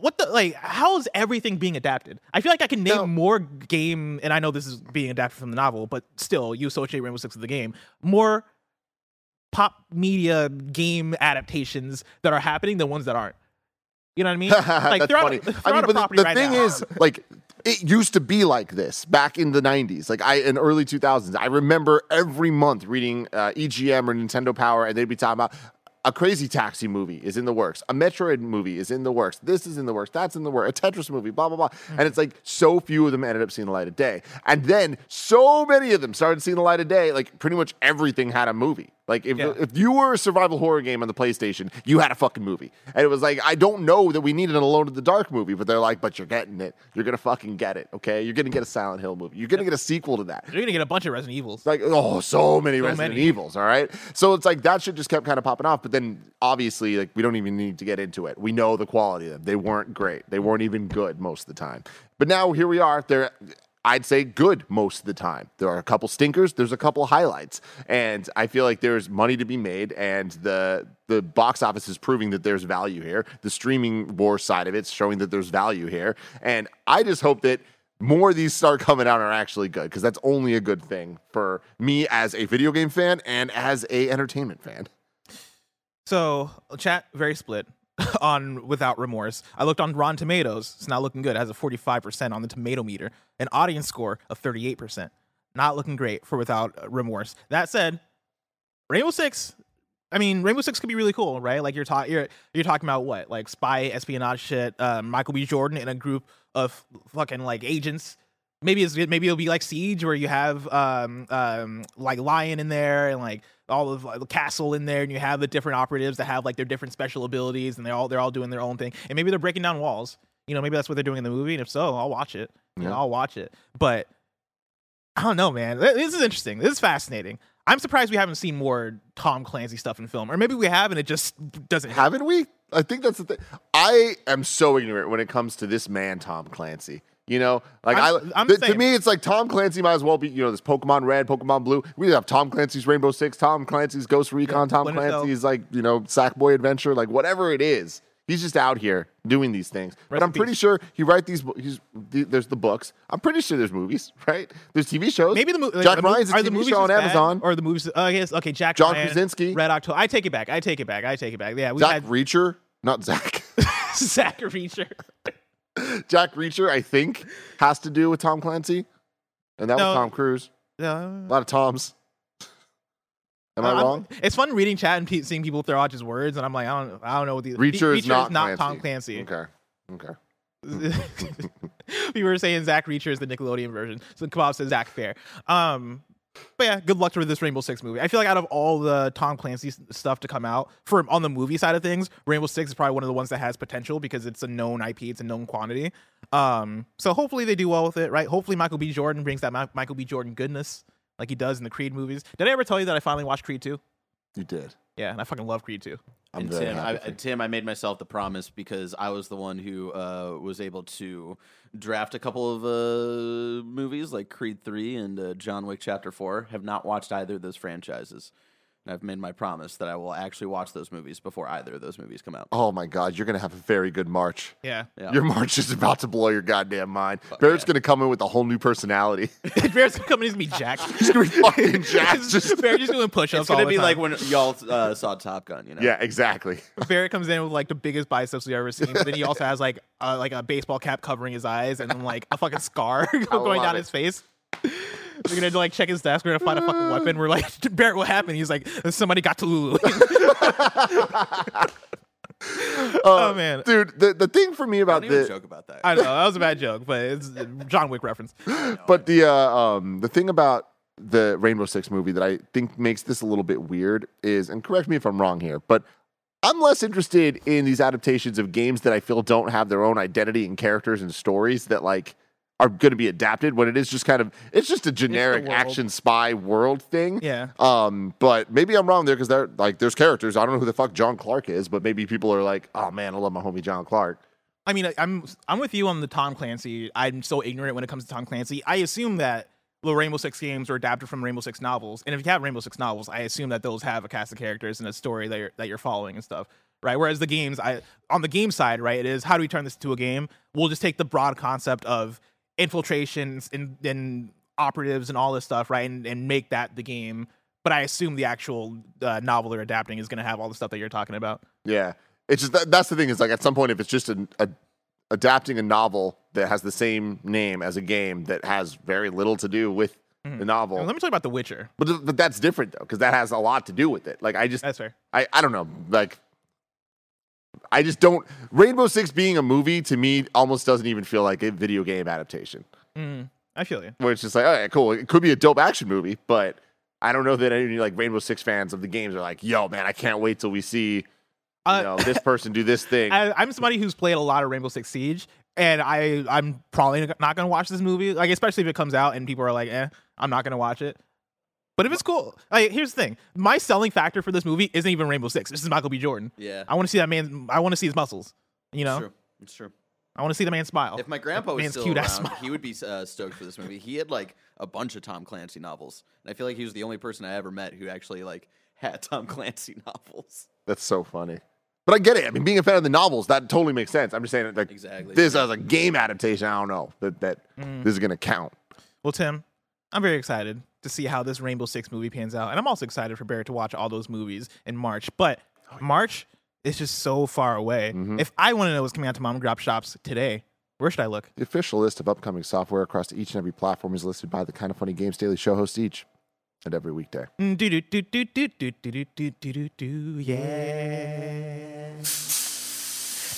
what the like how is everything being adapted i feel like i can name No. more game and i know this is being adapted from the novel but still you associate rainbow six with the game more pop media game adaptations that are happening than ones that aren't you know what i mean That's throughout- funny. I mean, but the, the right thing now- is, like, it used to be like this back in the '90s, like I in early 2000s. I remember every month reading uh, EGM or Nintendo Power, and they'd be talking about a Crazy Taxi movie is in the works, a Metroid movie is in the works, this is in the works, that's in the works, a Tetris movie, blah blah blah. And hmm. it's like so few of them ended up seeing the light of day, and then so many of them started seeing the light of day. Like pretty much everything had a movie. Like if Yeah. if you were a survival horror game on the PlayStation, you had a fucking movie. And it was like, I don't know that we needed an Alone in the Dark movie, but they're like, but you're getting it. You're gonna fucking get it, okay? You're gonna get a Silent Hill movie. You're gonna get a sequel to that. you're gonna get a bunch of resident evils Like, oh, so many Resident many. Evils, all right? So it's like that shit just kept kind of popping off. But then obviously, like, we don't even need to get into it. We know the quality of them. They weren't great. They weren't even good most of the time. But now here we are. They're I'd say good most of the time. There are a couple stinkers, there's a couple highlights. And I feel like there's money to be made and the the box office is proving that there's value here. The streaming war side of it's showing that there's value here. And I just hope that more of these start coming out are actually good because that's only a good thing for me as a video game fan and as a entertainment fan. So chat very split on Without Remorse. I looked on Rotten Tomatoes. It's not looking good. It has a 45% on the tomato meter. An audience score of 38%. Not looking great for Without Remorse. That said, Rainbow Six. I mean, Rainbow Six could be really cool, right? Like you're talking, you're you're talking about what, like spy espionage shit. Um, Michael B. Jordan in a group of fucking like agents. Maybe it's maybe it'll be like Siege, where you have um um like Lion in there and like all of like, the castle in there, and you have the different operatives that have like their different special abilities, and they're all they're all doing their own thing, and maybe they're breaking down walls. You know, maybe that's what they're doing in the movie, and if so, I'll watch it. You know, I'll watch it. But I don't know, man. This is interesting. This is fascinating. I'm surprised we haven't seen more Tom Clancy stuff in film, or maybe we have, and it just doesn't. Haven't we? I think that's the thing. I am so ignorant when it comes to this man, Tom Clancy. You know, like I'm- i I'm th- to me, it's like Tom Clancy might as well be. You know, this Pokemon Red, Pokemon Blue. We have Tom Clancy's Rainbow Six, Tom Clancy's Ghost Recon, Tom. Clancy's like you know Sackboy Adventure, like whatever it is. He's just out here doing these things. but I'm pretty peace. sure he write these. He's the, there's the books. I'm pretty sure there's movies, right? There's TV shows. Maybe the movie. Jack Ryan's a the TV movies show on bad, Amazon. or the movies. Uh, yes, okay, Jack John Ryan, Krasinski. Red October. I take it back. I take it back. I take it back. Yeah, we Zach had Reacher, not Zach. Zach Reacher. Jack Reacher, I think, has to do with Tom Clancy, and that No. was Tom Cruise. Uh, A lot of Toms. Am I I'm- wrong? It's fun reading chat and pe- seeing people throw out just words, and I'm like, I don't, I don't know what the Reacher is not Tom Clancy. Clancy. Okay. Okay. People were saying Zach Reacher is the Nickelodeon version. So Kebab says Zack Fair. Um, but yeah, good luck with this Rainbow Six movie. I feel like out of all the Tom Clancy stuff to come out for on the movie side of things, Rainbow Six is probably one of the ones that has potential because it's a known IP, it's a known quantity. Um, so hopefully they do well with it, right? Hopefully Michael B. Jordan brings that Ma- Michael B. Jordan goodness like he does in the Creed movies. Did I ever tell you that I finally watched Creed 2? You did. Yeah, and I fucking love Creed 2. I'm and Tim, I. Tim, I made myself the promise because I was the one who uh, was able to draft a couple of uh, movies like Creed Three and uh, John Wick Chapter Four. Have not watched either of those franchises. And I've made my promise that I will actually watch those movies before either of those movies come out. Oh my God, you're gonna have a very good March. Yeah. Yeah. Your March is about to blow your goddamn mind. Barrett's yeah. gonna come in with a whole new personality. Barrett's coming to be Jack. He's gonna be fucking jacked. Just Bear just doing push-ups. It's gonna all the be time. like when y'all uh, saw Top Gun, you know? yeah, exactly. Barrett comes in with like the biggest biceps we've ever seen. But then he also has like uh, like a baseball cap covering his eyes and then like a fucking scar going down it. his face. We're gonna like check his desk. We're gonna find a fucking weapon. We're like, Barrett, what happened? He's like, somebody got to Lulu. oh man, dude. The the thing for me about Don't the joke about that. I know that was a bad joke, but it's John Wick reference. but the uh, um the thing about the Rainbow Six movie that I think makes this a little bit weird is, and correct me if I'm wrong here, but I'm less interested in these adaptations of games that I feel don't have their own identity and characters and stories that like are going to be adapted when it is just kind of it's just a generic action spy world thing. Yeah. Um, but maybe I'm wrong there because they're like there's characters. I don't know who the fuck John Clark is, but maybe people are like, oh man, I love my homie John Clark. I mean, I'm I'm with you on the Tom Clancy. I'm so ignorant when it comes to Tom Clancy. I assume that the Rainbow Six games are adapted from Rainbow Six novels, and if you have Rainbow Six novels, I assume that those have a cast of characters and a story that you're, that you're following and stuff, right? Whereas the games, I on the game side, right, it is how do we turn this into a game? We'll just take the broad concept of infiltrations and, and operatives and all this stuff, right, and, and make that the game. But I assume the actual uh, novel they're adapting is going to have all the stuff that you're talking about. Yeah, it's just that, that's the thing is like at some point if it's just a, a adapting a novel that has the same name as a game that has very little to do with the novel. Let me talk about The Witcher. But, th- but that's different though, because that has a lot to do with it. Like I just, That's fair. I, I don't know, like I just don't. Rainbow Six being a movie to me almost doesn't even feel like a video game adaptation. Mm, I feel you. Where it's just like, all right, cool, it could be a dope action movie, but I don't know that any like Rainbow Six fans of the games are like, yo, man, I can't wait till we see. You Uh, know, this person do this thing. I, I'm somebody who's played a lot of Rainbow Six Siege, and I I'm probably not gonna watch this movie. Like especially if it comes out and people are like, "Eh, I'm not gonna watch it." But if it's cool, like here's the thing: my selling factor for this movie isn't even Rainbow Six. This is Michael B. Jordan. Yeah. I want to see that man. I want to see his muscles. You know, It's true. It's true. I want to see the man smile. If my grandpa was man's still cute around, ass smile. he would be uh, stoked for this movie. He had like a bunch of Tom Clancy novels, and I feel like he was the only person I ever met who actually like had Tom Clancy novels. That's so funny. But I get it. I mean, being a fan of the novels, that totally makes sense. I'm just saying, like, Exactly. this as a game adaptation, I don't know that that Mm. this is gonna count. Well, Tim, I'm very excited to see how this Rainbow Six movie pans out. And I'm also excited for Barrett to watch all those movies in March. But March is just so far away. If I want to know what's coming out to mom and grop shops today, where should I look? The official list of upcoming software across each and every platform is listed by the Kinda Funny Games Daily Show hosts each and every weekday. Mm, Do do do do do do do do do do do yeah.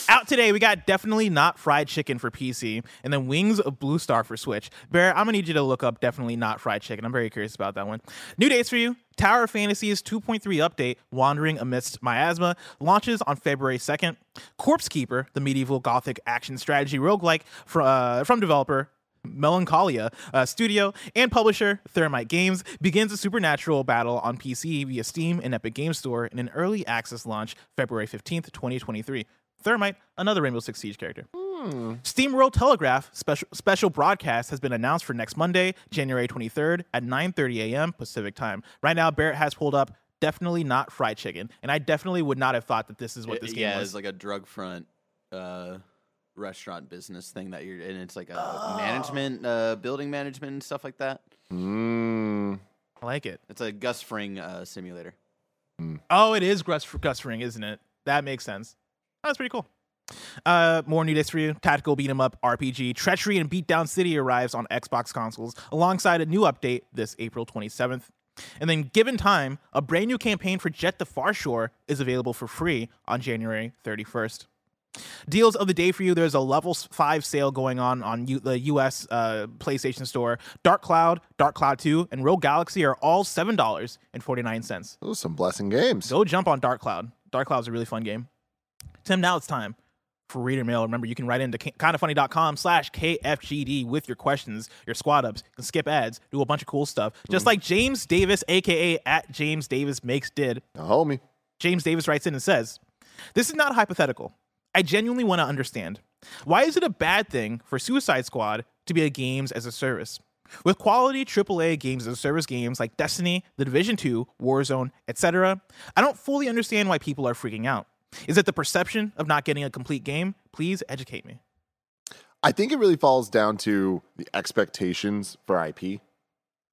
Out today, we got definitely not fried chicken for PC, and then Wings of Blue Star for Switch. Bear, I'm gonna need you to look up definitely not fried chicken. I'm very curious about that one. New dates for you: Tower of Fantasy's 2.3 update, Wandering Amidst Miasma, launches on February 2nd. Corpse Keeper, the medieval gothic action strategy roguelike fr- uh, from developer Melancholia uh, studio and publisher Thermite Games begins a supernatural battle on PC via Steam and Epic Games Store in an early access launch February 15th, 2023. Thermite, another Rainbow Six Siege character. SteamWorld Telegraph special special broadcast has been announced for next Monday, January 23rd at 9:30 a.m. Pacific time. Right now, Barrett has pulled up definitely not fried chicken, and I definitely would not have thought that this is what this game yeah, was. it's like a drug front uh, restaurant business thing that you're, and it's like a management, uh, building management and stuff like that. Mm, I like it. It's a Gus Fring uh, simulator. Oh, it is Gus, Gus Fring, isn't it? That makes sense. That's pretty cool. Uh, more new dates for you. Tactical beat 'em up RPG Treachery in Beatdown City arrives on Xbox consoles alongside a new update this April 27th. And then, given time, a brand new campaign for Jett the Far Shore is available for free on January 31st. Deals of the day for you. There's a level five sale going on on U- the U.S. Uh, PlayStation Store. Dark Cloud, Dark Cloud 2, and Rogue Galaxy are all seven dollars and forty nine cents. those are some blessing games. Go jump on Dark Cloud. Dark Cloud's a really fun game. Tim, now it's time for reader mail. Remember, you can write into kindafunny.com slash KFGD with your questions, your squad ups, you can skip ads, do a bunch of cool stuff. Just mm. like James Davis, aka at James Davis Makes did. A homie. James Davis writes in and says, This is not hypothetical. I genuinely want to understand. Why is it a bad thing for Suicide Squad to be a games as a service? With quality AAA games as a service games like Destiny, The Division 2, Warzone, etc., I don't fully understand why people are freaking out. Is it the perception of not getting a complete game? Please educate me. I think it really falls down to the expectations for IP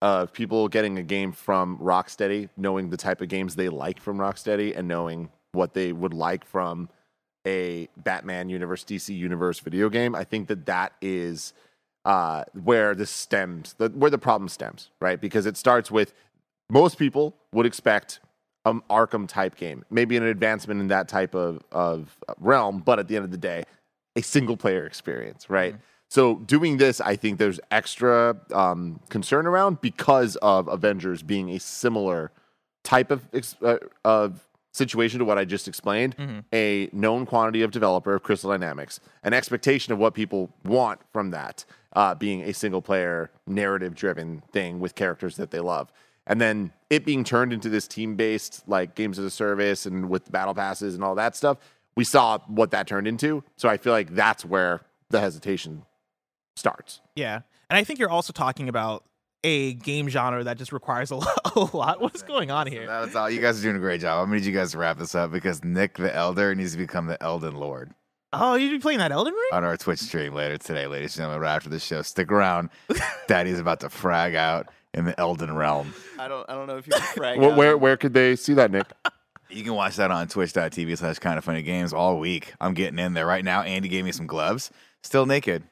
of people getting a game from Rocksteady, knowing the type of games they like from Rocksteady, and knowing what they would like from a Batman universe, DC universe video game. I think that that is uh, where this stems, the, where the problem stems, right? Because it starts with most people would expect an Arkham type game, maybe an advancement in that type of, of realm, but at the end of the day, a single player experience, right? So doing this, I think there's extra um, concern around because of Avengers being a similar type of uh, of situation to what I just explained. A known quantity of developer of Crystal Dynamics, an expectation of what people want from that uh, being a single player narrative driven thing with characters that they love. And then it being turned into this team based like games as a service and with battle passes and all that stuff, we saw what that turned into. So I feel like that's where the hesitation starts. Yeah. And I think you're also talking about a game genre that just requires a lot. A lot. What's going on here? That's all. You guys are doing a great job. I'm gonna need you guys to wrap this up because Nick the Elder needs to become the Elden Lord Oh, you'd be playing that Elden Ring? on our Twitch stream later today, ladies and gentlemen. Right after the show, stick around. Daddy's about to frag out in the Elden realm. I don't. I don't know if you can frag. Where, where where could they see that, Nick? You can watch that on twitch.tv slash kindafunnygames all week. I'm getting in there right now. Andy gave me some gloves. Still naked,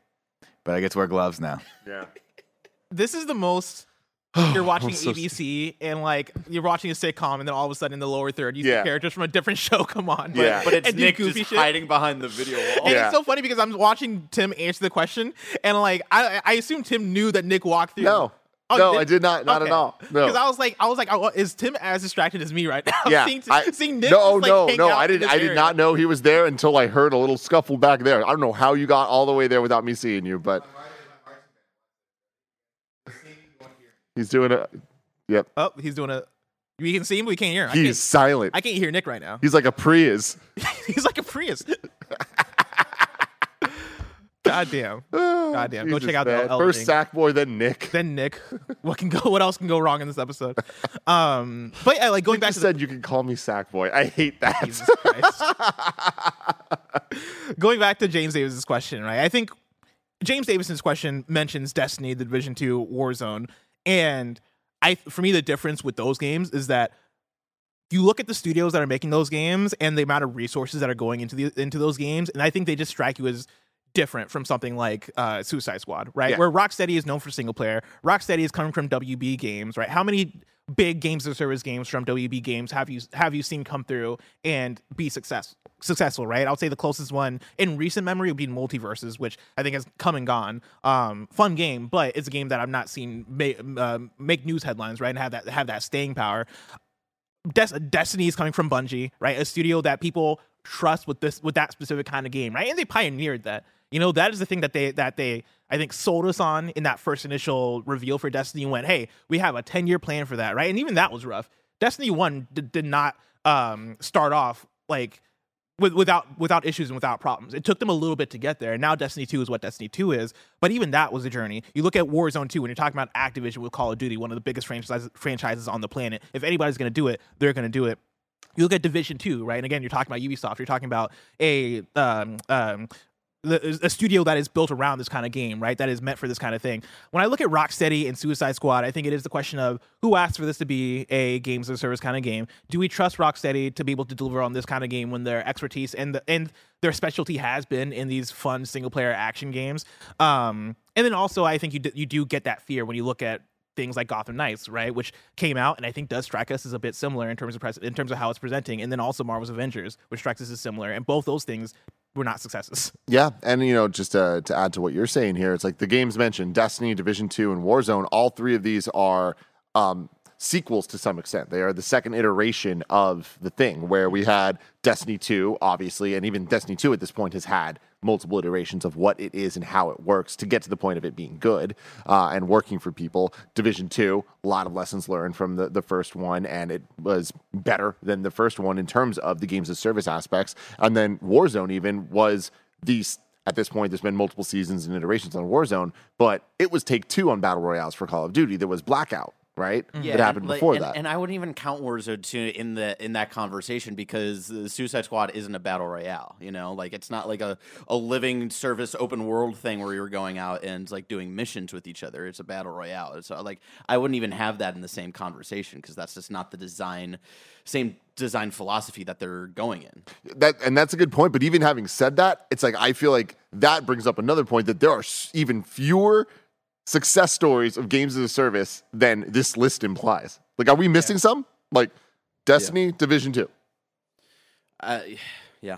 but I get to wear gloves now. Yeah. This is the most. Oh, you're watching I'm so- ABC and like you're watching a sitcom, and then all of a sudden in the lower third, you Yeah. see characters from a different show come on. Yeah. But it's and Nick goofy just shit. hiding behind the video wall. And Yeah. it's so funny because I'm watching Tim answer the question, and like I, I assume Tim knew that Nick walked through. No. Oh, no, I did not. Not at all. No. Because I was like, I was like, oh, is Tim as distracted as me right now? yeah, seeing, I- seeing Nick. no, just, like, no, no. I did. this I did area. not know he was there until I heard a little scuffle back there. I don't know how you got all the way there without me seeing you, but he's doing a. Yep, Oh, he's doing a. We can see him, but we can't hear him. He's silent. I can't hear Nick right now. He's like a Prius. he's like a Prius. God damn. God damn. Go Jesus, check out the man. Elden First. Sackboy, then Nick. Then Nick. What can go? What else can go wrong in this episode? Um, but yeah, like going You back to the, said you can call me Sackboy. I hate that. Jesus Christ. Going back to James Davis's question, right? I think James Davison's question mentions Destiny, the Division 2 Warzone, and I for me the difference with those games is that you look at the studios that are making those games and the amount of resources that are going into the into those games, and I think they just strike you as different from something like uh, Suicide Squad, right? Yeah. Where Rocksteady is known for single player. Rocksteady is coming from WB Games, right? How many big games of service games from WB Games have you have you seen come through and be success successful, right? I would say the closest one in recent memory would be MultiVersus, which I think has come and gone. Um, fun game, but it's a game that I've not seen make, uh, make news headlines, right? And have that have that staying power. Des- Destiny is coming from Bungie, right? A studio that people trust with this with that specific kind of game, right? And they pioneered that. You know, that is the thing that they that they I think sold us on in that first initial reveal for Destiny. Went, hey, we have a ten year plan for that, right? And even that was rough. Destiny One did, did not um, start off like with, without without issues and without problems. It took them a little bit to get there. And now Destiny 2 is what Destiny 2 is. But even that was a journey. You look at Warzone 2 when you're talking about Activision with Call of Duty, one of the biggest franchises franchises on the planet. If anybody's going to do it, they're going to do it. You look at Division 2, right? And again, you're talking about Ubisoft. You're talking about a um, um, the, a studio that is built around this kind of game, right? That is meant for this kind of thing. When I look at Rocksteady and Suicide Squad, I think it is the question of who asked for this to be a games of service kind of game. Do we trust Rocksteady to be able to deliver on this kind of game when their expertise and the, and their specialty has been in these fun single player action games? Um, and then also, I think you d- you do get that fear when you look at things like Gotham Knights, right, which came out and I think does strike us as a bit similar in terms of pres- in terms of how it's presenting, and then also Marvel's Avengers, which strikes us as similar, and both those things were not successes. Yeah, and you know, just uh, to add to what you're saying here, it's like the games mentioned, Destiny, Division Two, and Warzone. All three of these are um, sequels to some extent. They are the second iteration of the thing, where we had Destiny Two, obviously, and even Destiny Two at this point has had multiple iterations of what it is and how it works to get to the point of it being good uh, and working for people. Division Two, a lot of lessons learned from the, the first one, and it was better than the first one in terms of the games of service aspects. And then Warzone even was the at this point, there's been multiple seasons and iterations on Warzone, but it was take two on battle royales for Call of Duty. There was Blackout, right? Mm-hmm. Yeah, that happened and, before and, that. and I wouldn't even count Warzone 2 in the in that conversation because the Suicide Squad isn't a battle royale. You know, like it's not like a, a living service open world thing where you're going out and like doing missions with each other. It's a battle royale. So like I wouldn't even have that in the same conversation because that's just not the design same design philosophy that they're going in. that and that's a good point. But even having said that, it's like I feel like that brings up another point that there are even fewer success stories of games as a service than this list implies. Like, are we missing some? Like Destiny, Division Two, Uh, yeah.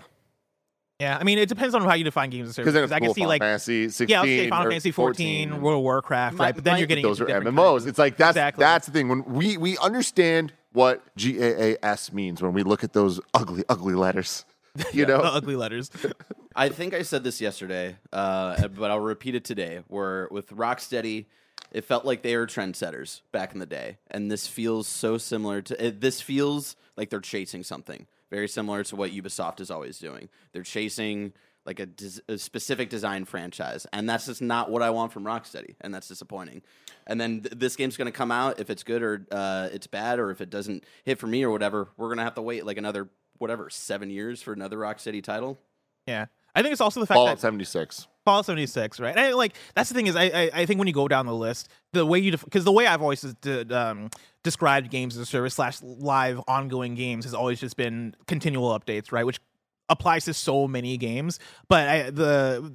Yeah, I mean, it depends on how you define games as a service. because then I can see Final like Fantasy 16, yeah, I'll say Final Fantasy 14, 14. World of Warcraft, My- right? But then my- you're getting Those are different MMOs. kinds It's like that's Exactly. that's the thing. When we we understand what GAAS means when we look at those ugly ugly letters, you the know. ugly letters. I think I said this yesterday, uh, but I'll repeat it today. Where with Rocksteady, it felt like they were trendsetters back in the day, and this feels so similar to. It, this feels like they're chasing something very similar to what Ubisoft is always doing. They're chasing like a, des- a specific design franchise, and that's just not what I want from Rocksteady, and that's disappointing. And then th- this game's going to come out. If it's good or uh, it's bad, or if it doesn't hit for me or whatever, we're going to have to wait like another whatever seven years for another Rocksteady title. Yeah, I think it's also the fact Fallout that 76. Fallout 76, right? And I, like that's the thing is, I, I I think when you go down the list, the way you because the way I've always de- um, described games as a service slash live ongoing games has always just been continual updates, right? Which applies to so many games. But I, the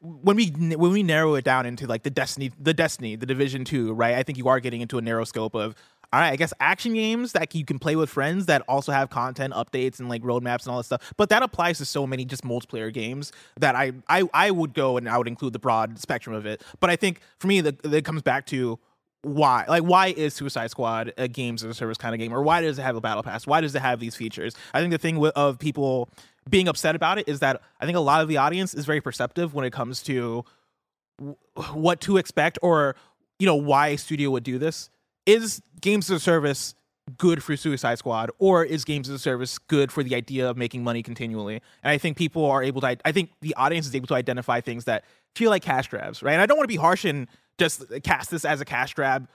when we when we narrow it down into like the Destiny, the Destiny, the Division Two, right? I think you are getting into a narrow scope of all right, I guess action games that you can play with friends that also have content updates and like roadmaps and all that stuff. But that applies to so many just multiplayer games that I I, I would go and I would include the broad spectrum of it. But I think for me, that it comes back to why like why is Suicide Squad a games as a service kind of game, or why does it have a battle pass? Why does it have these features? I think the thing with, of people being upset about it is that I think a lot of the audience is very perceptive when it comes to w- what to expect or you know why a studio would do this is games as a service good for suicide squad or is games as a service good for the idea of making money continually and i think people are able to i think the audience is able to identify things that feel like cash grabs right and i don't want to be harsh and just cast this as a cash grab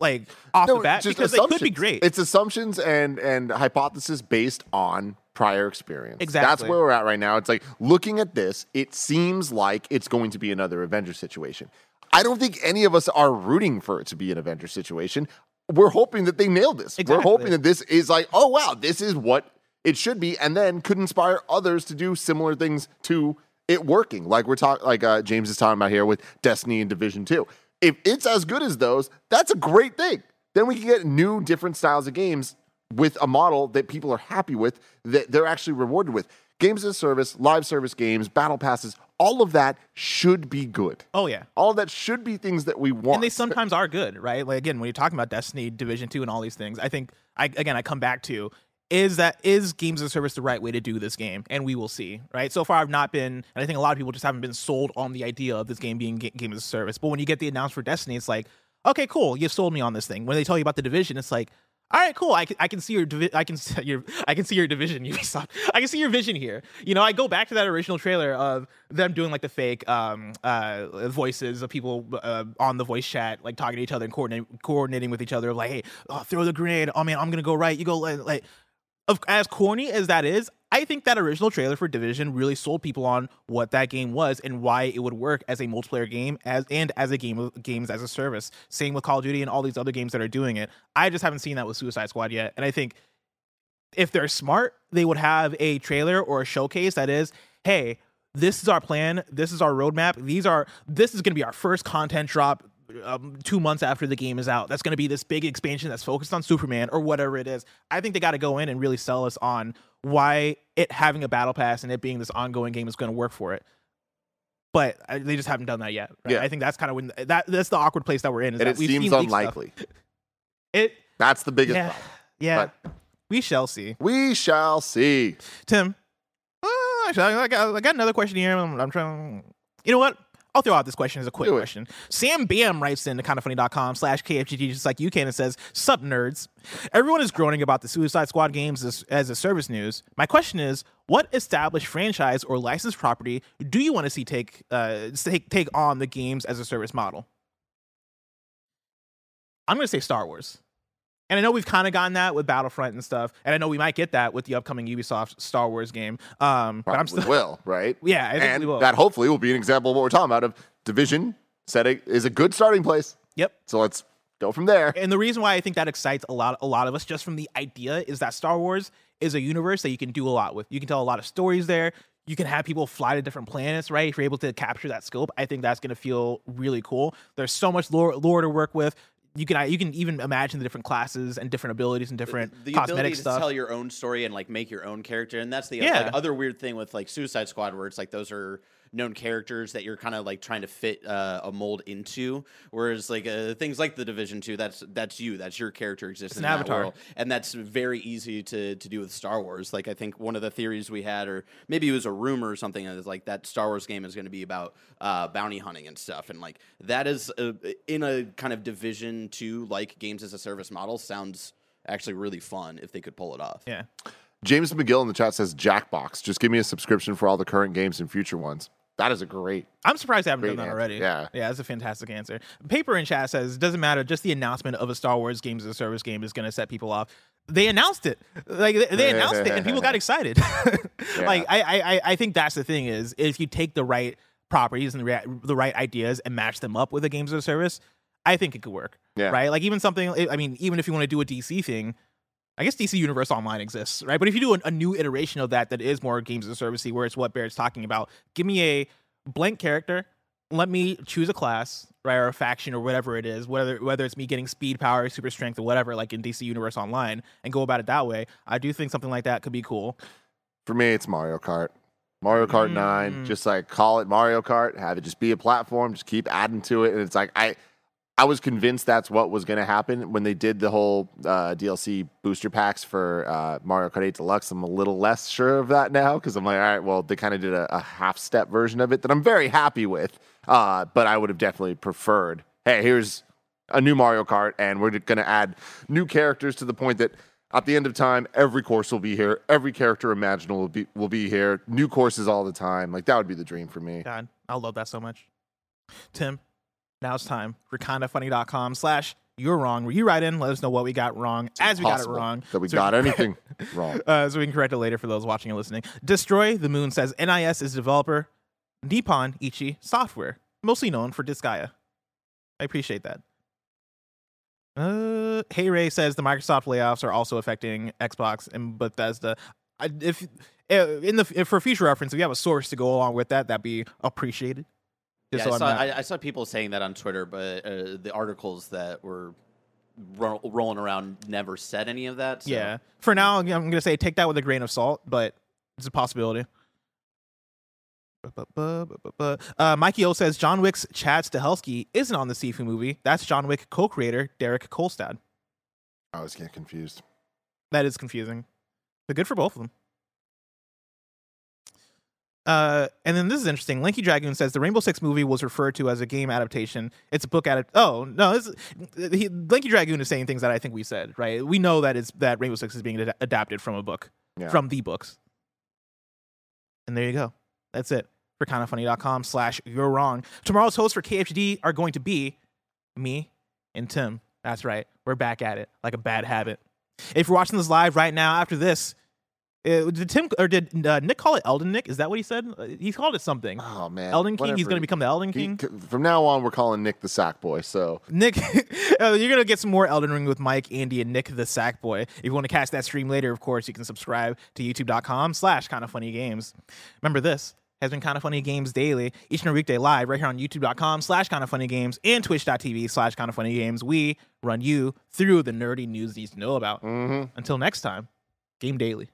like off the bat just because it could be great It's assumptions and and hypothesis based on prior experience. Exactly. That's where we're at right now. It's like looking at this, it seems like it's going to be another Avenger situation. I don't think any of us are rooting for it to be an Avenger situation. We're hoping that they nailed this. We're hoping that this is like, oh wow, this is what it should be, and then could inspire others to do similar things to it working. Like we're talking, like uh, James is talking about here with Destiny and Division Two. If it's as good as those, that's a great thing. Then we can get new, different styles of games with a model that people are happy with, that they're actually rewarded with. Games as a service, live service games, battle passes, all of that should be good. oh yeah All of that should be things that we want. and they sometimes are good, right? Like again, when you're talking about Destiny, Division Two, and all these things, I think I again I come back to is that is games as a service the right way to do this game, and we will see, right? So far, I've not been, and I think a lot of people just haven't been sold on the idea of this game being ga- game as a service. But when you get the announcement for Destiny, it's like, okay, cool, you've sold me on this thing. When they tell you about the Division, it's like. All right, cool. I can, I can see your divi- I can see your I can see your division Ubisoft. I can see your vision here. You know, I go back to that original trailer of them doing like the fake um uh voices of people uh, on the voice chat like talking to each other and coordinating coordinating with each other like hey oh, throw the grenade oh man I'm gonna go right you go like, like of as corny as that is, I think that original trailer for Division really sold people on what that game was and why it would work as a multiplayer game as and as a game of games as a service. Same with Call of Duty and all these other games that are doing it. I just haven't seen that with Suicide Squad yet, and I think if they're smart, they would have a trailer or a showcase that is, hey, this is our plan, this is our roadmap, these are this is going to be our first content drop um, two months after the game is out. That's going to be this big expansion that's focused on Superman or whatever it is. I think they got to go in and really sell us on why it having a battle pass and it being this ongoing game is going to work for it. But uh, they just haven't done that yet. right? Yeah. I think that's kind of when that that's the awkward place that we're in. Is and that it seems unlikely. It That's the biggest yeah problem. yeah. But- we shall see. We shall see. Tim, uh, actually, I got, I got another question here. I'm, I'm trying. You know what? I'll throw out this question as a quick question. Sam Bam writes in to kindafunny.com slash KFGD just like you can and says, Sup nerds. Everyone is groaning about the Suicide Squad games as, as a service news. My question is, what established franchise or licensed property do you want to see take uh take take on the games as a service model? I'm gonna say Star Wars. And I know we've kind of gotten that with Battlefront and stuff, and I know we might get that with the upcoming Ubisoft Star Wars game. Um, but I'm still will, right? Yeah, I think and we will. that hopefully will be an example of what we're talking about. Of division setting is a good starting place. Yep. So let's go from there. And the reason why I think that excites a lot a lot of us just from the idea is that Star Wars is a universe that you can do a lot with. You can tell a lot of stories there. You can have people fly to different planets, right? If you're able to capture that scope, I think that's going to feel really cool. There's so much lore, lore to work with. You can you can even imagine the different classes and different abilities and different the cosmetic ability to stuff. tell your own story and like make your own character and that's the Yeah. like, other weird thing with like suicide squad where it's like those are known characters that you're kind of like trying to fit uh, a mold into whereas like uh, things like the division 2 that's that's you that's your character exists an in that avatar. world and that's very easy to to do with star wars like i think one of the theories we had or maybe it was a rumor or something is like that star wars game is going to be about uh, bounty hunting and stuff and like that is uh in a kind of division 2 like games as a service model sounds actually really fun if they could pull it off. yeah. James McGill in the chat says Jackbox. Just give me a subscription for all the current games and future ones. That is a great. I'm surprised they haven't done that answer. already. Yeah. Yeah, that's a fantastic answer. Paper in chat says, doesn't matter, just the announcement of a Star Wars games as a service game is gonna set people off. They announced it. Like they, they announced it and people got excited. Like I, I I- I think that's the thing is if you take the right properties and the right, the right ideas and match them up with a games as a service, I think it could work. Yeah. Right? Like even something I mean, even if you want to do a DC thing, I guess DC Universe Online exists, right? But if you do a, a new iteration of that that is more games as a service, where it's what Barrett's talking about, give me a blank character, let me choose a class, right, or a faction or whatever it is, whether whether it's me getting speed, power, super strength, or whatever, like in DC Universe Online, and go about it that way. I do think something like that could be cool. For me, it's Mario Kart. Mario Kart 9, Mm. just like call it Mario Kart, have it just be a platform, just keep adding to it. And it's like, I I was convinced that's what was going to happen when they did the whole uh, DLC booster packs for uh, Mario Kart 8 Deluxe. I'm a little less sure of that now because I'm like, all right, well, they kind of did a, a half step version of it that I'm very happy with. Uh, but I would have definitely preferred, hey, here's a new Mario Kart, and we're going to add new characters to the point that at the end of time, every course will be here. Every character imaginable will be will be here. New courses all the time. Like that would be the dream for me. God, I love that so much. Tim, now it's time for kindafunny.com slash you're wrong, where you write in, let us know what we got wrong as we got it wrong. that we so got can- anything wrong. uh, so we can correct it later for those watching and listening. Destroy the Moon says NIS is developer Nippon Ichi Software, mostly known for Disgaea. I appreciate that. Uh, hey Ray says the Microsoft layoffs are also affecting Xbox and Bethesda. I, if uh, in the if for future reference, if you have a source to go along with that, that'd be appreciated. Just Yeah, so I, saw, not- I, I saw people saying that on Twitter, but uh, the articles that were ro- rolling around never said any of that. So. Yeah. For now, I'm gonna say take that with a grain of salt, but it's a possibility. Uh, Mikey O says John Wick's Chad Stahelski isn't on the Sifu movie. That's John Wick co-creator Derek Kolstad. I always get confused. That is confusing, but good for both of them. Uh, and then this is interesting. Lanky Dragoon says the Rainbow Six movie was referred to as a game adaptation. It's a book adapt. Oh no, this, is, he, Lanky Dragoon is saying things that I think we said. Right? We know that it's that Rainbow Six is being ad- adapted from a book, Yeah. from the books. And there you go. That's it for kindafunny.com slash you're wrong. Tomorrow's hosts for KFGD are going to be me and Tim. That's right. We're back at it like a bad habit. If you're watching this live right now after this, uh, did Tim or did uh, Nick call it Elden Nick? Is that what he said? Uh, he called it something. Oh man, Elden King. He's going to become the Elden He- King. from now on, we're calling Nick the Sackboy. So Nick, uh, you're gonna get some more Elden Ring with Mike, Andy, and Nick the Sackboy. If you want to catch that stream later, of course, you can subscribe to youtube.com slash Kinda Funny games. Remember this has been Kinda Funny games daily, each and every weekday live right here on youtube.com slash Kinda Funny games and twitch.tv slash Kinda Funny games. We run you through the nerdy news you need to know about. Until next time, game daily.